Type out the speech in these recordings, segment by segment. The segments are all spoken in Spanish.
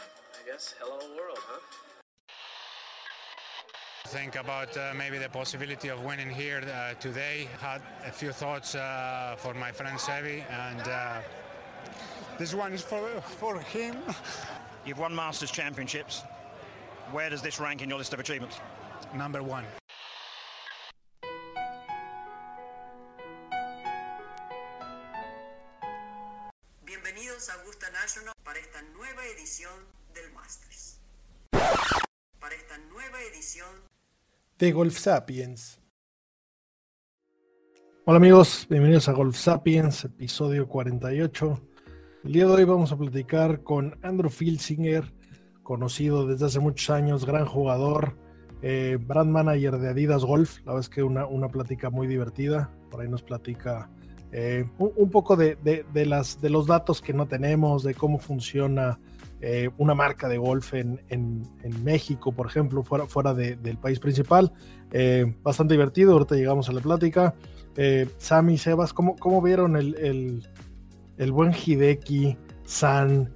I guess, hello world, huh? Think about uh, maybe the possibility of winning here uh, today. Had a few thoughts uh, for my friend Sevi, and uh, this one is for for him. You've won Masters Championships. Where does this rank in your list of achievements? Number one. De Golf Sapiens. Hola amigos, bienvenidos a Golf Sapiens, episodio 48. El día de hoy vamos a platicar con Andrew Filsinger, conocido desde hace muchos años, gran jugador, eh, brand manager de Adidas Golf. La verdad es que una, una plática muy divertida. Por ahí nos platica eh, un, un, poco de, de, de, las, de los datos que no tenemos, de cómo funciona eh, una marca de golf en, en, en, México, por ejemplo, fuera, fuera de, del país principal. Eh, bastante divertido, ahorita llegamos a la plática. Eh, Sammy, Sebas, ¿cómo, cómo vieron el, el, el, buen Hideki, San,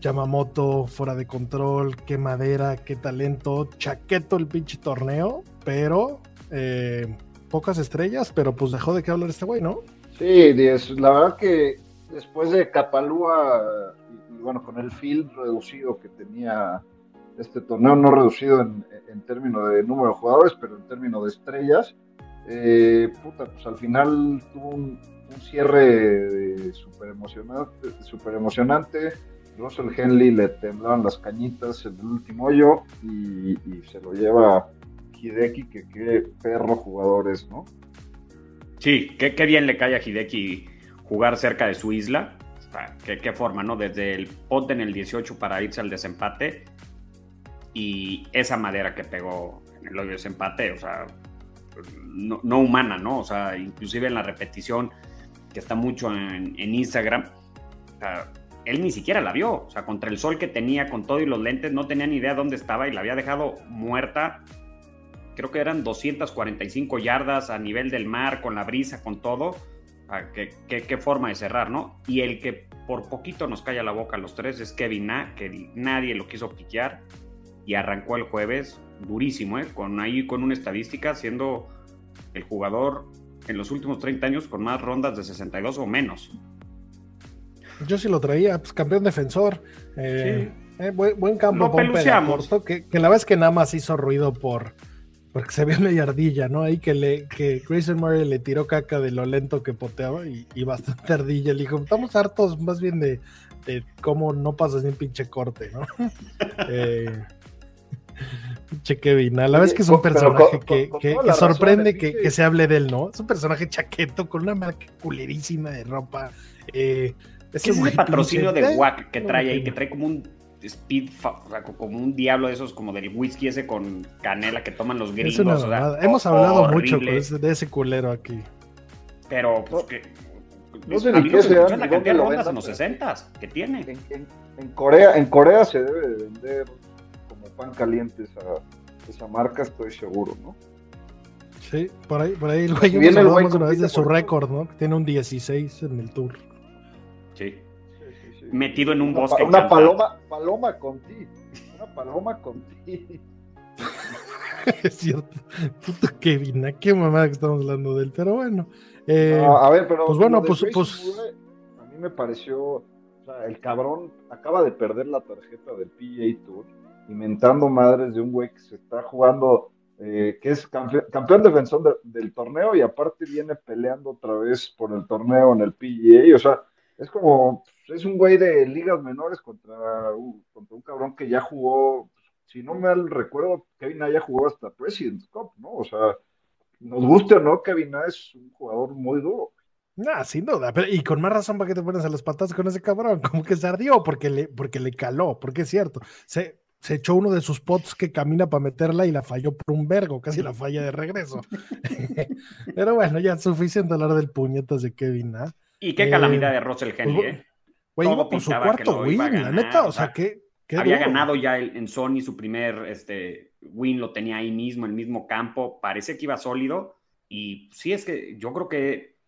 Yamamoto, fuera de control, qué madera, qué talento, chaqueto el pinche torneo, pero eh, pocas estrellas, pero pues dejó de qué hablar este güey, ¿no? Sí, la verdad que después de Capalúa y bueno, con el field reducido que tenía este torneo, no reducido en, en términos de número de jugadores, pero en términos de estrellas, eh, puta, pues al final tuvo un, cierre súper emocionante, super emocionante. Russell Henley le temblaban las cañitas en el último hoyo y, y se lo lleva Hideki, que qué perro jugador es, ¿no? Sí, qué, qué bien le cae a Hideki jugar cerca de su isla ¿Qué, qué, forma, ¿no? Desde el pot en el 18 para irse al desempate y esa madera que pegó en el hoyo de desempate, o sea, no, no, humana, ¿no? O sea, inclusive en la repetición que está mucho en, Instagram, él ni siquiera la vio, o sea, contra el sol que tenía con todo y los lentes, no tenía ni idea dónde estaba y la había dejado muerta. Creo que eran 245 yardas a nivel del mar, con la brisa, con todo ¿Qué, qué, qué, forma de cerrar, ¿no? Y el que por poquito nos calla la boca a los tres es Kevin Na, que nadie lo quiso piquear y arrancó el jueves durísimo, ¿eh? Con ahí con una estadística siendo el jugador en los últimos 30 años con más rondas de 62 o menos. Yo sí lo traía, pues campeón defensor. Eh, sí. eh, buen, buen, campo lo peluceamos. Que, que la es que nada más hizo ruido por porque se ve media ardilla, ¿no? Ahí que le que Grayson Murray le tiró caca de lo lento que poteaba y, y bastante ardilla. Le dijo, estamos hartos más bien de, de cómo no pasas ni un pinche corte, ¿no? eh, pinche Kevin, la verdad es que es un personaje que, que, que sorprende que, que, se hable de él, ¿no? Es un personaje chaqueto con una marca culerísima de ropa. Eh, es que es el patrocinio de WAC que trae ahí, que trae como un speed, o sea, como un diablo de esos, como del whisky ese con canela que toman los gringos. O sea, Hemos hablado horrible. mucho de ese culero aquí. Pero, pues que. No sé ni qué sea. La cantidad de rondas en los 60 que tiene. En, en, en, Corea, en Corea se debe de vender como pan caliente esa, esa marca, estoy seguro, ¿no? Sí, por ahí, por ahí el güey, viene el güey una vez de su récord, ¿no? Tiene un 16 en el tour. Sí metido en un una, bosque. Una paloma, paloma con ti. Una paloma con ti. es cierto. Puto Kevin, ¿a qué mamada que estamos hablando de él? Pero bueno. Eh, no, a ver, pero. Pues bueno, pues. pues... A mí me pareció. O sea, el cabrón acaba de perder la tarjeta del PGA Tour, inventando madres de un güey que se está jugando. Eh, que es campeón, campeón defensor de, del torneo y aparte viene peleando otra vez por el torneo en el PGA. O sea, es como es un güey de ligas menores contra, contra un cabrón que ya jugó, si no mal recuerdo, Kevin ya jugó hasta President's Cup, ¿no? O sea, nos guste o no, Kevin es un jugador muy duro. Nah, sin duda, pero, y con más razón para que te pones a las patas con ese cabrón, como que se ardió porque le, porque le caló, porque es cierto, se, se echó uno de sus pots que camina para meterla y la falló por un vergo, casi la falla de regreso. pero bueno, ya suficiente hablar del puñetas de Kevin, ¿ah? Y qué calamidad eh, de Russell Henley, pues, ¿eh? Güey, iba por su cuarto win, la neta, o sea, que había duro. ganado ya el, en Sony su primer este, win, lo tenía ahí mismo, en el mismo campo, parece que iba sólido. Y sí, es que yo creo que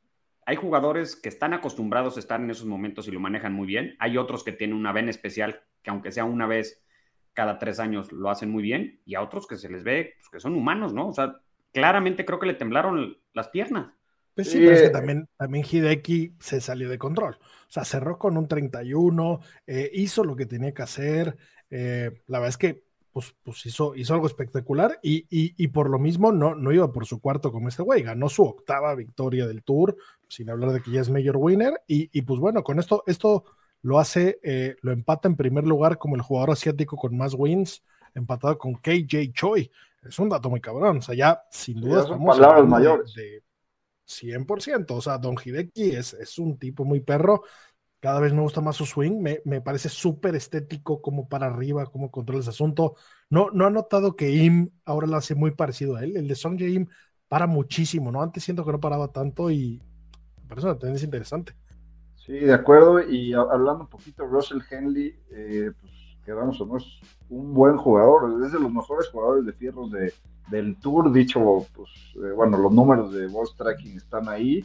hay jugadores que están acostumbrados a estar en esos momentos y lo manejan muy bien. Hay otros que tienen una vena especial que aunque sea una vez cada tres años lo hacen muy bien, y a otros que se les ve pues, que son humanos, ¿no? O sea, claramente creo que le temblaron las piernas. Pues sí, pero es que también, también Hideki se salió de control. O sea, cerró con un 31, eh, hizo lo que tenía que hacer. Eh, la verdad es que pues, pues hizo, hizo algo espectacular y, y, por lo mismo no, no iba por su cuarto como este güey. Ganó su octava victoria del Tour, sin hablar de que ya es Major Winner. Y, y pues bueno, con esto, esto lo hace, eh, lo empata en primer lugar como el jugador asiático con más wins, empatado con KJ Choi. Es un dato muy cabrón. O sea, ya sin duda palabras mayores. De, 100%. O sea, Don Hideki es, es un tipo muy perro. Cada vez me gusta más su swing. Me, me parece súper estético, como para arriba, como controla ese asunto. No, no ha notado que Im ahora lo hace muy parecido a él. El de Song Im para muchísimo, ¿no? Antes siento que no paraba tanto y me parece una tendencia interesante. Sí, de acuerdo. Y hablando un poquito, Russell Henley, eh, pues quedamos o no, es un buen jugador, es de los mejores jugadores de fierros de, del Tour, dicho, pues, eh, bueno, los números de Boss Tracking están ahí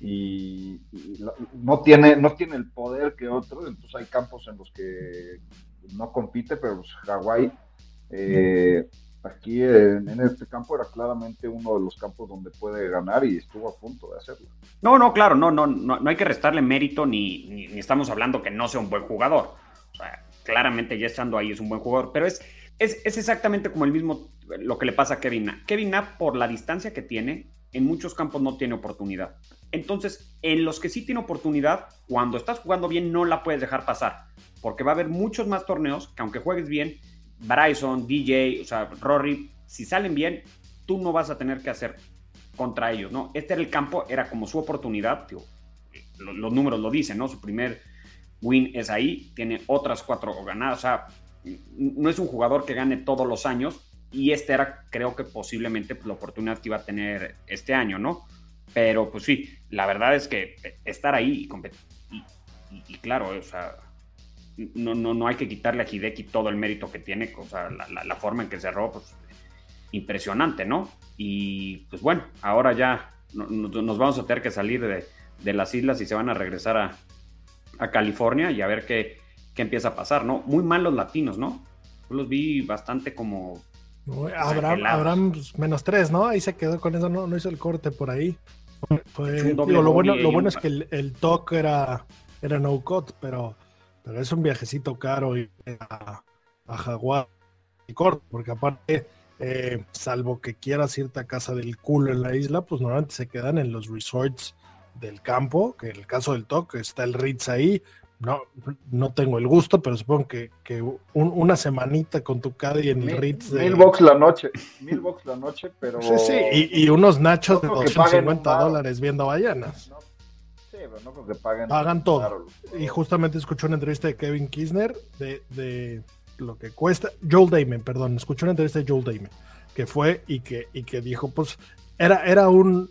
y, no, tiene, no tiene el poder que otros, entonces hay campos en los que no compite, pero pues, Hawái eh, aquí en, este campo era claramente uno de los campos donde puede ganar y estuvo a punto de hacerlo. No, no, claro, no, no, no, no hay que restarle mérito ni, ni, ni estamos hablando que no sea un buen jugador. O sea, claramente ya estando ahí es un buen jugador, pero es, es, exactamente como el mismo lo que le pasa a Kevin Na. Kevin Na, por la distancia que tiene, en muchos campos no tiene oportunidad. Entonces, en los que sí tiene oportunidad, cuando estás jugando bien, no la puedes dejar pasar, porque va a haber muchos más torneos que aunque juegues bien, Bryson, DJ, o sea, Rory, si salen bien, tú no vas a tener que hacer contra ellos, ¿no? Este era el campo, era como su oportunidad, los, los números lo dicen, ¿no? Su primer win es ahí, tiene otras cuatro ganadas, o sea, no es un jugador que gane todos los años y este era, creo que posiblemente la oportunidad que iba a tener este año, ¿no? Pero pues sí, la verdad es que estar ahí y, y, claro, o sea, no, no, no hay que quitarle a Hideki todo el mérito que tiene, o sea, la, forma en que cerró, pues impresionante, ¿no? Y pues bueno, ahora ya nos vamos a tener que salir de, de las islas y se van a regresar a, a California y a ver qué, empieza a pasar, ¿no? Muy mal los latinos, ¿no? Yo los vi bastante como... Abraham, pues, menos tres, ¿no? Ahí se quedó con eso, no, no hizo el corte por ahí. lo, bueno, lo bueno es que el, el talk era, era no cut, pero, pero es un viajecito caro a, a Jaguar y corto, porque aparte, eh, salvo que quieras irte a casa del culo en la isla, pues normalmente se quedan en los resorts del campo, que en el caso del TOC está el Ritz ahí. No, no tengo el gusto, pero supongo que, una semanita con tu caddy en el Ritz. Mil box la noche, mil box la noche, pero. Sí, sí, y, unos nachos de 250 dólares viendo ballenas. sí, pero no creo que paguen. Pagan todo. y justamente escuché una entrevista de Kevin Kisner de, de lo que cuesta. Joel Damon, perdón, escuché una entrevista de Joel Damon, que fue y que, y que dijo: Pues era, era un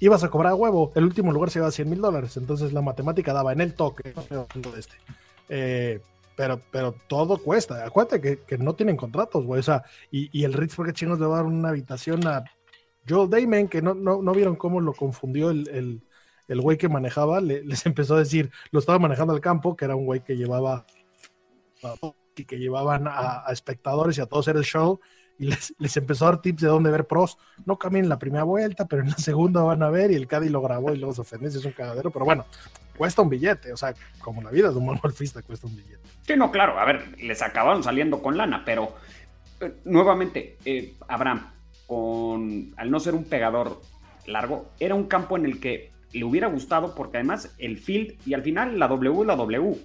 ibas a cobrar a huevo. El último lugar se iba a 100 mil dólares. Entonces la matemática daba en el toque. Este. Eh, pero, pero todo cuesta. Acuérdate que, no tienen contratos, güey. O sea, y, el Ritz, porque chingos le va a dar una habitación a Joel Damon, que no, no, vieron cómo lo confundió el, el, güey que manejaba. les empezó a decir, lo estaba manejando al campo, que era un güey que llevaba y que llevaban a, a espectadores y a todos era el show y les, empezó a dar tips de dónde ver pros. No caminen la primera vuelta, pero en la segunda van a ver y el Caddy lo grabó y luego se ofende, es un cagadero, pero bueno, cuesta un billete, o sea, como la vida de un buen golfista cuesta un billete. Sí, no, claro, a ver, les acabaron saliendo con lana, pero eh, nuevamente, eh, Abraham, con, al no ser un pegador largo, era un campo en el que le hubiera gustado porque además el field y al final la W la W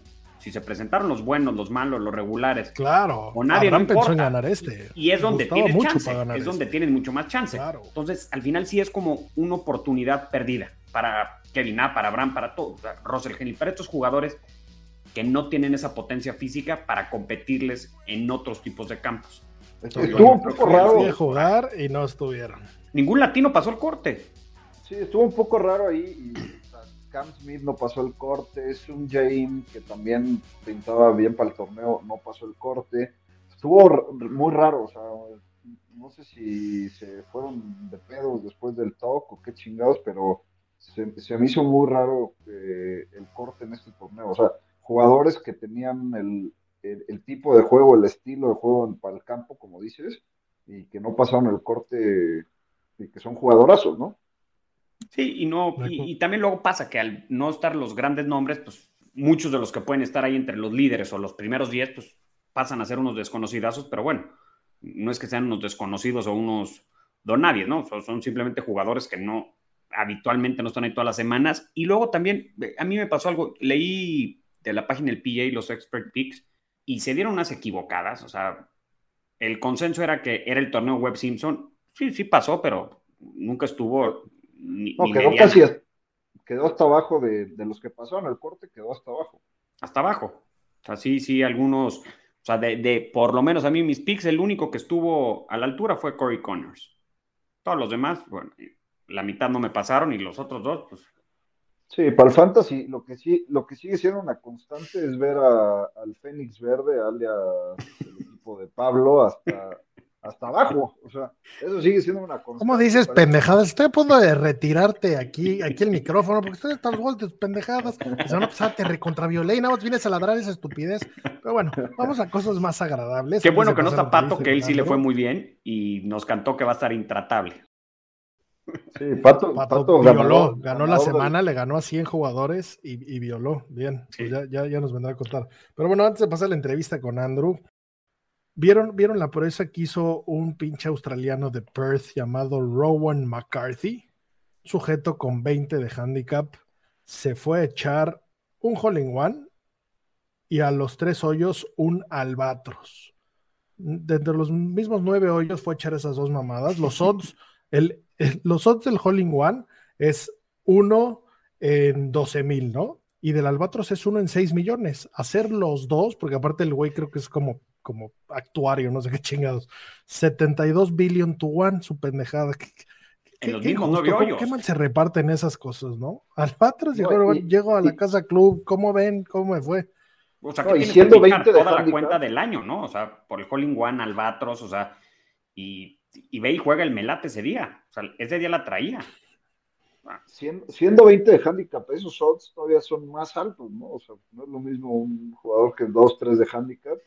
si se presentaron los buenos, los malos, los regulares. Claro. O nadie no pensó en ganar este. Y, es donde tienes chance. Es donde este. tienes mucho más chance. Entonces, al final sí es como una oportunidad perdida para Kevin A, para Abraham, para todos. Russell Henry, para estos jugadores que no tienen esa potencia física para competirles en otros tipos de campos. Estuvo un poco raro. jugar y no estuvieron. Ningún latino pasó el corte. Sí, estuvo un poco raro ahí. Y Cam Smith no pasó el corte, es un James que también pintaba bien para el torneo, no pasó el corte. Estuvo muy raro, o sea, no sé si se fueron de pedos después del talk o qué chingados, pero se, me hizo muy raro eh, el corte en este torneo. O sea, jugadores que tenían el, el, tipo de juego, el estilo de juego para el campo, como dices, y que no pasaron el corte y que son jugadorazos, ¿no? Sí, y no, y, también luego pasa que al no estar los grandes nombres, pues muchos de los que pueden estar ahí entre los líderes o los primeros 10, pues pasan a ser unos desconocidazos, pero bueno, no es que sean unos desconocidos o unos donadies, ¿no? Son, simplemente jugadores que no habitualmente no están ahí todas las semanas. Y luego también, a mí me pasó algo, leí de la página del PA los Expert Picks y se dieron unas equivocadas, o sea, el consenso era que era el torneo Web Simpson, sí, sí pasó, pero nunca estuvo no, quedó casi quedó hasta abajo de, los que pasaron el corte, quedó hasta abajo. Hasta abajo. O sea, sí, sí, algunos, o sea, de, por lo menos a mí mis picks, el único que estuvo a la altura fue Corey Connors. Todos los demás, bueno, la mitad no me pasaron y los otros dos, pues. Sí, para el fantasy, lo que sí, lo que sigue siendo una constante es ver al Fénix Verde, alias el equipo de Pablo, hasta hasta abajo. O sea, eso sigue siendo una cosa. ¿Cómo dices pendejadas? Estoy a punto de retirarte aquí, aquí el micrófono, porque estoy hasta los de pendejadas. Se van a pasar te recontraviolé y nada más vienes a ladrar esa estupidez. Pero bueno, vamos a cosas más agradables. Qué bueno que no está Pato, que él sí le fue muy bien y nos cantó que va a estar intratable. Sí, Pato, Pato, violó, ganó, la semana, le ganó a 100 jugadores y, violó. Bien, pues ya, ya, ya, nos vendrá a contar. Pero bueno, antes de pasar la entrevista con Andrew, ¿Vieron, ¿Vieron la proeza que hizo un pinche australiano de Perth llamado Rowan McCarthy? Sujeto con 20 de handicap, se fue a echar un hole in one y a los tres hoyos un albatros. De entre los mismos nueve hoyos fue a echar esas dos mamadas. Los odds, el, los odds del hole in one es uno en 12 mil, ¿no? Y del albatros es uno en 6 millones. Hacer los dos, porque aparte el güey creo que es como como actuario, no sé qué chingados. 72 billion to one, su pendejada. ¿Qué, en los mismos nueve hoyos. ¿Qué mal se reparten esas cosas, no? Albatros llegó, llego a la casa club, ¿cómo ven? ¿Cómo me fue? O sea, que siendo 20 de toda la cuenta del año, ¿no? O sea, por el Holling One, Albatros, o sea, y, y ve y juega el Melate ese día. O sea, ese día la traía. Siendo, siendo 20 de handicap, esos odds todavía son más altos, ¿no? O sea, no es lo mismo un jugador que 2, 3 de handicap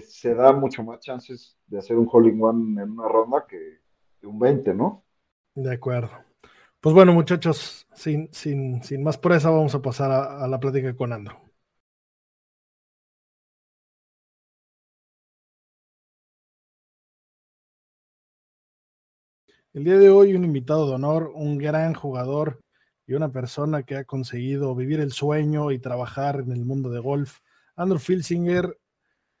se da mucho más chances de hacer un hole in one en una ronda que, un 20, ¿no? De acuerdo. Pues bueno, muchachos, sin, sin, sin más presa, vamos a pasar a, la plática con Andro. El día de hoy un invitado de honor, un gran jugador y una persona que ha conseguido vivir el sueño y trabajar en el mundo de golf. Andrew Filsinger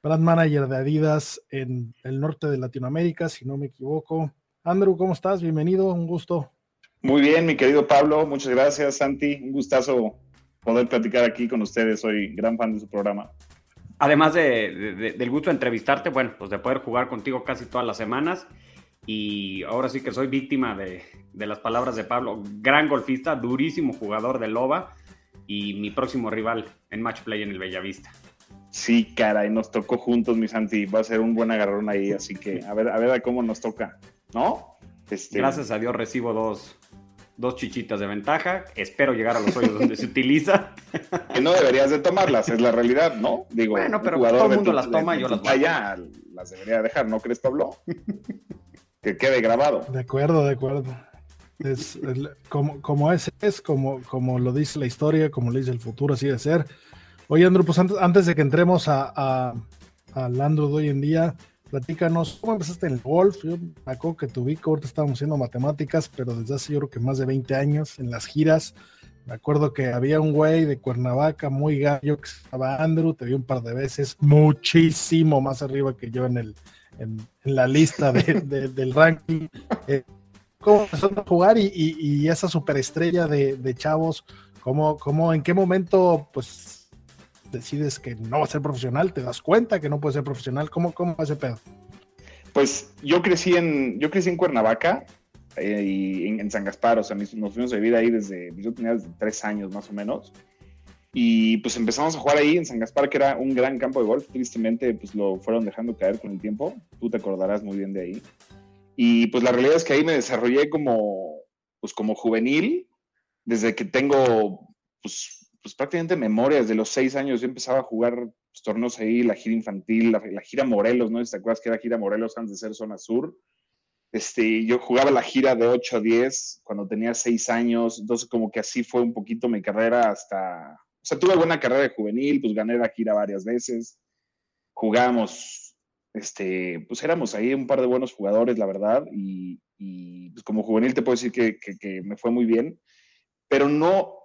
brand manager de Adidas en el norte de Latinoamérica, si no me equivoco. Andrew, ¿cómo estás? Bienvenido, un gusto. Muy bien, mi querido Pablo, muchas gracias, Santi. Un gustazo poder platicar aquí con ustedes. Soy gran fan de su programa. Además de, del gusto de entrevistarte, bueno, pues de poder jugar contigo casi todas las semanas. Y ahora sí que soy víctima de, de las palabras de Pablo. Gran golfista, durísimo jugador de Loba y mi próximo rival en Match Play en el Bellavista. Sí, caray, nos tocó juntos, mi Santi. Va a ser un buen agarrón ahí, así que a ver, a ver a cómo nos toca, ¿no? Este... Gracias a Dios recibo dos, dos chichitas de ventaja. Espero llegar a los hoyos donde se utiliza. Que no deberías de tomarlas, es la realidad, ¿no? Digo, bueno, pero todo el mundo las toma y yo las voy. Ya las debería dejar, ¿no crees, Pablo? que quede grabado. De acuerdo, de acuerdo. Es, como, como es, es como, como lo dice la historia, como lo dice el futuro, así de ser. Oye, Andrew, pues antes, de que entremos a, al Andrew de hoy en día, platícanos, ¿cómo empezaste en el golf? Yo me acuerdo que tu que ahorita estábamos haciendo matemáticas, pero desde hace yo creo que más de 20 años en las giras. Me acuerdo que había un güey de Cuernavaca muy gallo que se llamaba Andrew, te vi un par de veces, muchísimo más arriba que yo en, el, en, la lista del ranking. Eh, ¿Cómo empezaste a jugar y, y, esa superestrella de, de chavos? ¿Cómo, ¿Cómo, en qué momento, pues decides que no va a ser profesional, te das cuenta que no puede ser profesional, ¿cómo, cómo va ese pedo? Pues yo crecí en, yo crecí en Cuernavaca eh, y en, San Gaspar, o sea, nos fuimos a vivir ahí desde, yo tenía desde tres años más o menos. Y pues empezamos a jugar ahí en San Gaspar, que era un gran campo de golf. Tristemente, pues lo fueron dejando caer con el tiempo. Tú te acordarás muy bien de ahí. Y pues la realidad es que ahí me desarrollé como, pues como juvenil, desde que tengo, pues pues prácticamente memoria, desde los seis años yo empezaba a jugar pues, torneos ahí, la gira infantil, la, gira Morelos, ¿no? ¿Te acuerdas que era gira Morelos antes de ser zona sur? Este, yo jugaba la gira de 8 a 10 cuando tenía 6 años, entonces como que así fue un poquito mi carrera hasta, o sea, tuve buena carrera de juvenil, pues gané la gira varias veces, jugamos, este, pues éramos ahí un par de buenos jugadores, la verdad, y, pues como juvenil te puedo decir que, que me fue muy bien, pero no,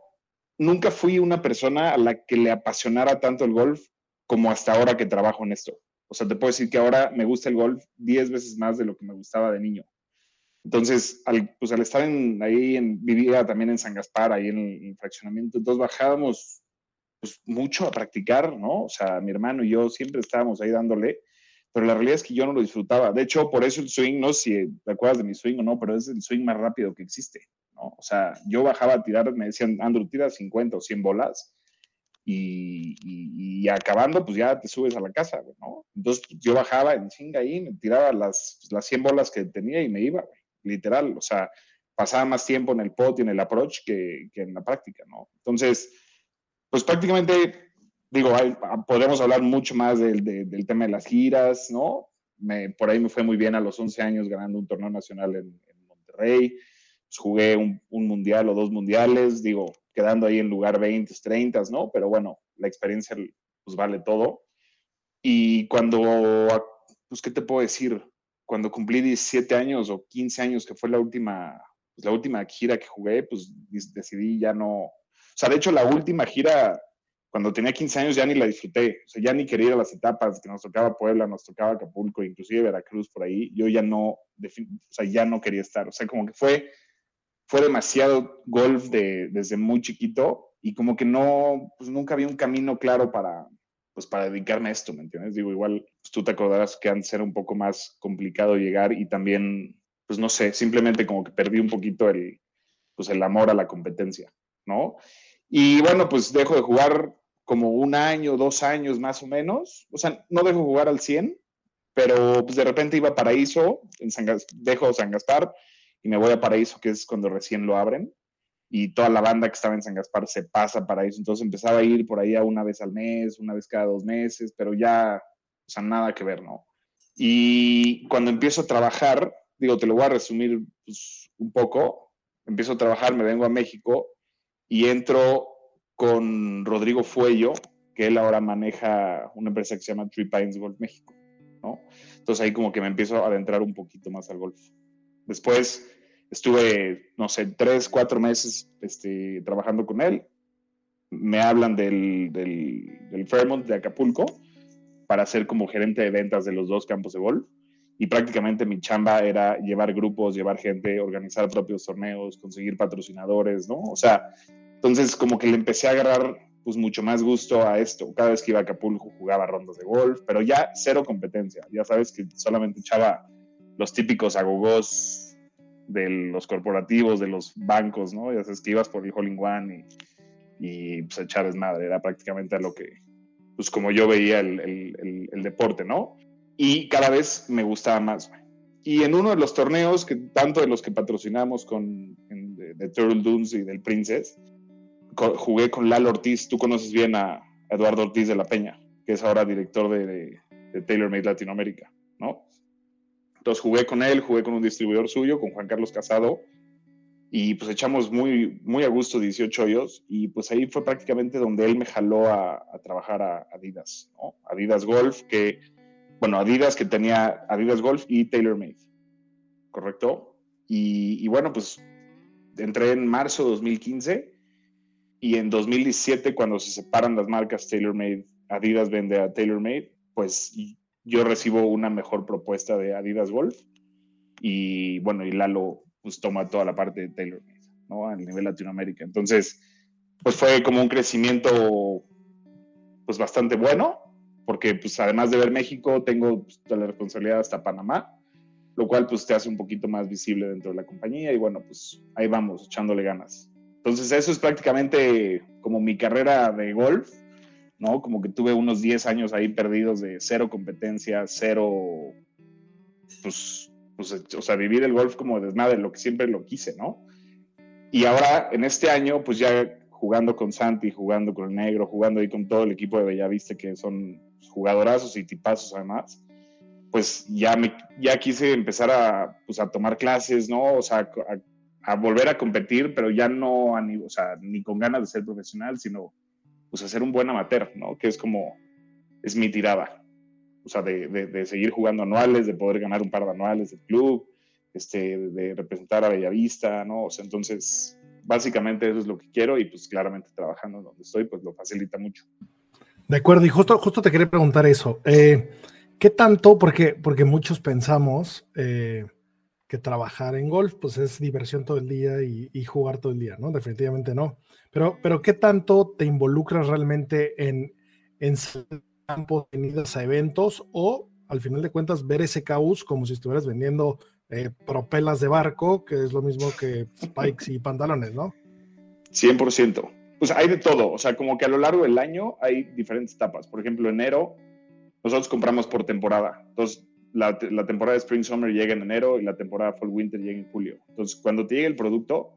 nunca fui una persona a la que le apasionara tanto el golf como hasta ahora que trabajo en esto. O sea, te puedo decir que ahora me gusta el golf 10 veces más de lo que me gustaba de niño. Entonces, al, pues al estar ahí, en, vivía también en San Gaspar, ahí en el, en fraccionamiento, entonces bajábamos pues, mucho a practicar, ¿no? O sea, mi hermano y yo siempre estábamos ahí dándole, pero la realidad es que yo no lo disfrutaba. De hecho, por eso el swing, no sé si te acuerdas de mi swing o no, pero es el swing más rápido que existe, ¿no? O sea, yo bajaba a tirar, me decían, Andrew, tira 50 o 100 bolas, y, y, y, acabando, pues ya te subes a la casa, ¿no? Entonces yo bajaba en chinga ahí, me tiraba las, las 100 bolas que tenía y me iba, literal, o sea, pasaba más tiempo en el pot y en el approach que, que en la práctica, ¿no? Entonces, pues prácticamente, digo, hay, podemos hablar mucho más del, de, del tema de las giras, ¿no? Me, por ahí me fue muy bien a los 11 años ganando un torneo nacional en, en Monterrey, pues jugué un, un mundial o dos mundiales, digo, quedando ahí en lugar 20, 30, ¿no? Pero bueno, la experiencia pues vale todo. Y cuando, pues, ¿qué te puedo decir? Cuando cumplí 17 años o 15 años, que fue la última, pues, la última gira que jugué, pues decidí ya no... O sea, de hecho, la última gira, cuando tenía 15 años, ya ni la disfruté. O sea, ya ni quería ir a las etapas, que nos tocaba Puebla, nos tocaba Acapulco, inclusive Veracruz por ahí. Yo ya no, o sea, ya no quería estar. O sea, como que fue fue demasiado golf de, desde muy chiquito y como que no, pues nunca había un camino claro para, pues para dedicarme a esto, ¿me entiendes? Digo, igual pues tú te acordarás que antes era un poco más complicado llegar y también, pues no sé, simplemente como que perdí un poquito el, pues el amor a la competencia, ¿no? Y bueno, pues dejo de jugar como un año, dos años más o menos, o sea, no dejo de jugar al 100, pero pues de repente iba a Paraíso, en San, dejo San Gaspar, y me voy a Paraíso, que es cuando recién lo abren, y toda la banda que estaba en San Gaspar se pasa a Paraíso. Entonces empezaba a ir por ahí a una vez al mes, una vez cada dos meses, pero ya, o sea, nada que ver, ¿no? Y cuando empiezo a trabajar, digo, te lo voy a resumir pues, un poco, empiezo a trabajar, me vengo a México y entro con Rodrigo Fuello, que él ahora maneja una empresa que se llama Three Pines Golf México, ¿no? Entonces ahí como que me empiezo a adentrar un poquito más al golf. Después estuve, no sé, tres, cuatro meses este, trabajando con él. Me hablan del, del, del, Fairmont de Acapulco para ser como gerente de ventas de los dos campos de golf. Y prácticamente mi chamba era llevar grupos, llevar gente, organizar propios torneos, conseguir patrocinadores, ¿no? O sea, entonces como que le empecé a agarrar pues mucho más gusto a esto. Cada vez que iba a Acapulco jugaba rondas de golf, pero ya cero competencia. Ya sabes que solamente echaba los típicos agogos de los corporativos, de los bancos, ¿no? Ya sabes que ibas por el Hole One y, y pues echar desmadre, era prácticamente a lo que, pues como yo veía el, el, deporte, ¿no? Y cada vez me gustaba más. Y en uno de los torneos, que tanto de los que patrocinamos con en, de, de, Turtle Dunes y del Princess, jugué con Lalo Ortiz, tú conoces bien a Eduardo Ortiz de la Peña, que es ahora director de, de, de TaylorMade Latinoamérica, ¿no? Entonces jugué con él, jugué con un distribuidor suyo, con Juan Carlos Casado, y pues echamos muy, muy a gusto 18 hoyos, y pues ahí fue prácticamente donde él me jaló a, trabajar a Adidas, ¿no? Adidas Golf, que, bueno, Adidas que tenía Adidas Golf y TaylorMade, ¿correcto? Y, y bueno, pues entré en marzo de 2015, y en 2017, cuando se separan las marcas TaylorMade, Adidas vende a TaylorMade, pues yo recibo una mejor propuesta de Adidas Golf y bueno, y Lalo pues toma toda la parte de Taylor, ¿no? A nivel Latinoamérica. Entonces, pues fue como un crecimiento pues bastante bueno, porque pues además de ver México, tengo pues, la responsabilidad hasta Panamá, lo cual pues te hace un poquito más visible dentro de la compañía y bueno, pues ahí vamos, echándole ganas. Entonces eso es prácticamente como mi carrera de golf ¿no? Como que tuve unos 10 años ahí perdidos de cero competencia, cero, pues, pues, o sea, vivir el golf como desmadre, lo que siempre lo quise, ¿no? Y ahora, en este año, pues ya jugando con Santi, jugando con el negro, jugando ahí con todo el equipo de Bellavista, que son jugadorazos y tipazos además, pues ya, me, ya quise empezar a, pues, a tomar clases, ¿no? O sea, a, volver a competir, pero ya no a o sea, ni con ganas de ser profesional, sino pues a ser un buen amateur, ¿no? Que es como, es mi tirada. O sea, de, de, seguir jugando anuales, de poder ganar un par de anuales del club, este, de representar a Bellavista, ¿no? O sea, entonces, básicamente eso es lo que quiero y pues claramente trabajando donde estoy, pues lo facilita mucho. De acuerdo, y justo, justo te quería preguntar eso. Eh, ¿Qué tanto? Porque, porque muchos pensamos eh, que trabajar en golf pues es diversión todo el día y, jugar todo el día, ¿no? Definitivamente no. Pero, pero ¿qué tanto te involucras realmente en, en campo, venidas a eventos o al final de cuentas ver ese caos como si estuvieras vendiendo eh, propelas de barco, que es lo mismo que spikes y pantalones, ¿no? 100%. Pues hay de todo, o sea, como que a lo largo del año hay diferentes etapas. Por ejemplo, enero nosotros compramos por temporada. Entonces, la, temporada de Spring Summer llega en enero y la temporada Fall Winter llega en julio. Entonces, cuando te llegue el producto,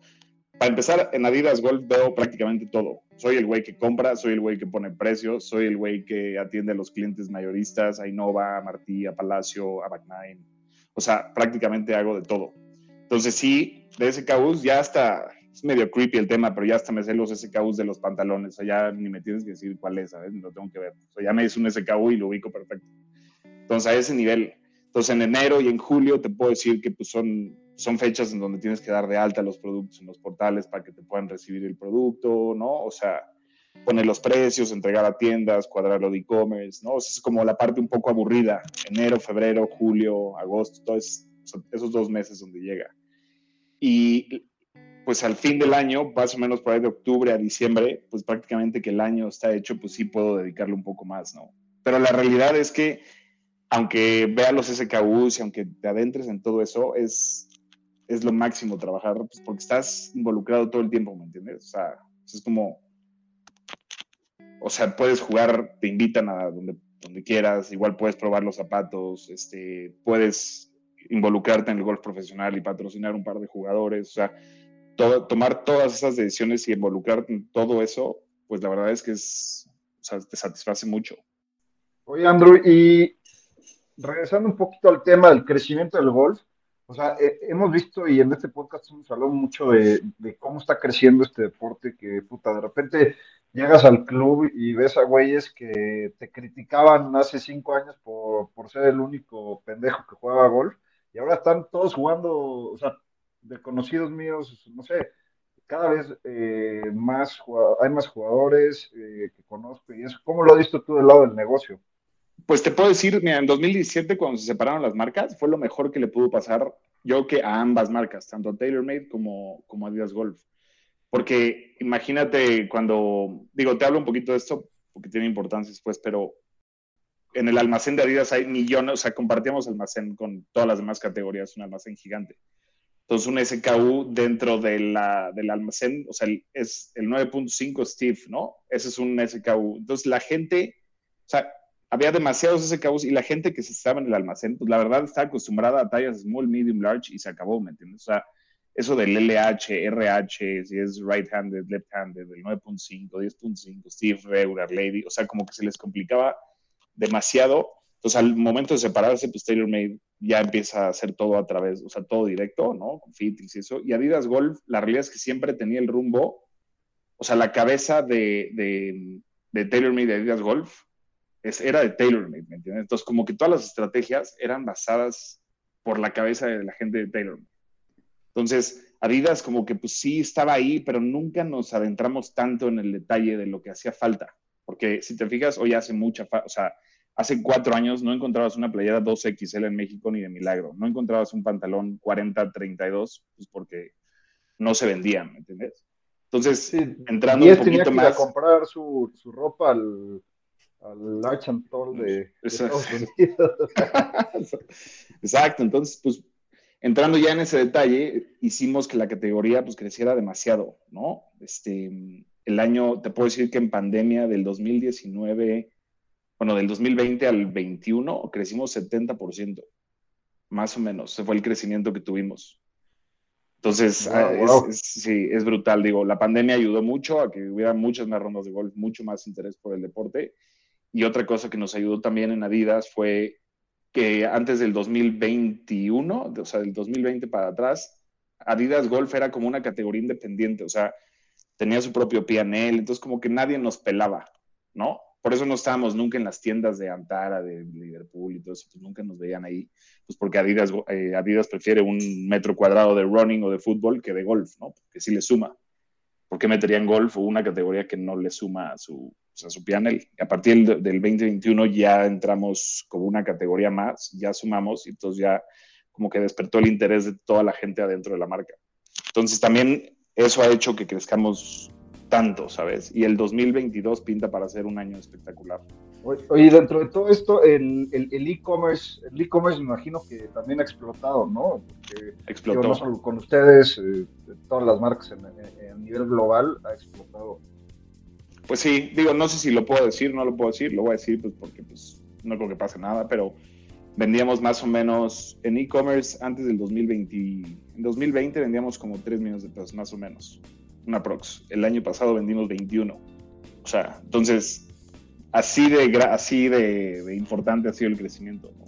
para empezar, en Adidas Golf veo prácticamente todo. Soy el güey que compra, soy el güey que pone precios, soy el güey que atiende a los clientes mayoristas, a Innova, a Martí, a Palacio, a Back O sea, prácticamente hago de todo. Entonces, sí, de caos ya está es medio creepy el tema, pero ya hasta me sé los SKUs de los pantalones, o sea, ya ni me tienes que decir cuál es, ¿sabes? Lo tengo que ver. O sea, ya me hice un SKU y lo ubico perfecto. Entonces, a ese nivel. Entonces, en enero y en julio te puedo decir que pues, son, son fechas en donde tienes que dar de alta los productos en los portales para que te puedan recibir el producto, ¿no? O sea, poner los precios, entregar a tiendas, cuadrarlo de e-commerce, ¿no? O es como la parte un poco aburrida. Enero, febrero, julio, agosto, todo esos dos meses donde llega. Y pues al fin del año, más o menos por ahí de octubre a diciembre, pues prácticamente que el año está hecho, pues sí puedo dedicarle un poco más, ¿no? Pero la realidad es que, aunque vea los SKUs y aunque te adentres en todo eso, es, es lo máximo trabajar, pues porque estás involucrado todo el tiempo, ¿me entiendes? O sea, es como, o sea, puedes jugar, te invitan a donde, donde quieras, igual puedes probar los zapatos, este, puedes involucrarte en el golf profesional y patrocinar un par de jugadores, o sea, tomar todas esas decisiones y involucrarte en todo eso, pues la verdad es que es, o sea, te satisface mucho. Oye, Andrew, y regresando un poquito al tema del crecimiento del golf, o sea, eh, hemos visto y en este podcast hemos hablado mucho de, cómo está creciendo este deporte, que puta, de repente llegas al club y ves a güeyes que te criticaban hace cinco años por, por ser el único pendejo que jugaba golf, y ahora están todos jugando, o sea, de conocidos míos, no sé, cada vez eh, más hay más jugadores eh, que conozco y eso. ¿Cómo lo has visto tú del lado del negocio? Pues te puedo decir, mira, en 2017 cuando se separaron las marcas, fue lo mejor que le pudo pasar yo que a ambas marcas, tanto a TaylorMade como, como a Adidas Golf. Porque imagínate cuando, digo, te hablo un poquito de esto porque tiene importancia después, pero en el almacén de Adidas hay millones, o sea, compartíamos almacén con todas las demás categorías, un almacén gigante. Entonces, un SKU dentro de la, del almacén, o sea, es el 9.5 Steve, ¿no? Ese es un SKU. Entonces, la gente, o sea, había demasiados SKUs y la gente que se estaba en el almacén, pues la verdad está acostumbrada a tallas small, medium, large y se acabó, ¿me entiendes? O sea, eso del LH, RH, si es right-handed, left-handed, del 9.5, 10.5, Steve, regular, lady, o sea, como que se les complicaba demasiado. Entonces, al momento de separarse, pues TaylorMade ya empieza a hacer todo a través, o sea, todo directo, ¿no? Con fittings y eso. Y Adidas Golf, la realidad es que siempre tenía el rumbo, o sea, la cabeza de, de, de TaylorMade de Adidas Golf es, era de TaylorMade, ¿me entiendes? Entonces, como que todas las estrategias eran basadas por la cabeza de la gente de TaylorMade. Entonces, Adidas como que pues sí estaba ahí, pero nunca nos adentramos tanto en el detalle de lo que hacía falta. Porque si te fijas, hoy hace mucha falta, o sea, hace cuatro años no encontrabas una playera 2XL en México ni de milagro. No encontrabas un pantalón 40-32, pues porque no se vendían, ¿me entiendes? Entonces, entrando un poquito tenía que a comprar su, su ropa al, al Arch de, de Estados Unidos. Exacto, entonces, pues, entrando ya en ese detalle, hicimos que la categoría, pues, creciera demasiado, ¿no? Este, el año, te puedo decir que en pandemia del 2019 bueno, del 2020 al 21 crecimos 70%, más o menos, ese fue el crecimiento que tuvimos. Entonces, Wow, ah, es- wow. es- sí, es brutal. Digo, la pandemia ayudó mucho a que hubiera muchas más rondas de golf, mucho más interés por el deporte. Y otra cosa que nos ayudó también en Adidas fue que antes del 2021, o sea, del 2020 para atrás, Adidas Golf era como una categoría independiente, o sea, tenía su propio PNL, entonces como que nadie nos pelaba, ¿no? Por eso no estábamos nunca en las tiendas de Antara, de Liverpool y todo eso, pues nunca nos veían ahí, pues porque Adidas, eh, Adidas prefiere un metro cuadrado de running o de fútbol que de golf, ¿no? Porque sí le suma. ¿Por qué meterían golf o una categoría que no le suma a su, o sea, a su? Y a partir del, del 2021 ya entramos como una categoría más, ya sumamos y entonces ya como que despertó el interés de toda la gente adentro de la marca. Entonces también eso ha hecho que crezcamos tanto, ¿sabes? Y el 2022 pinta para ser un año espectacular. Oye, dentro de todo esto, el el- el e-commerce, el e-commerce me imagino que también ha explotado, ¿no? Porque Explotó. no solo con ustedes, eh, todas las marcas en- en- a nivel global ha explotado. Pues sí, digo, no sé si lo puedo decir, no lo puedo decir, lo voy a decir pues porque pues no creo que pase nada, pero vendíamos más o menos en e-commerce antes del 2020, en 2020 vendíamos como 3 millones de pesos, más o menos, una prox. El año pasado vendimos 21. O sea, entonces, así de, gra- así de, de importante ha sido el crecimiento. ¿no?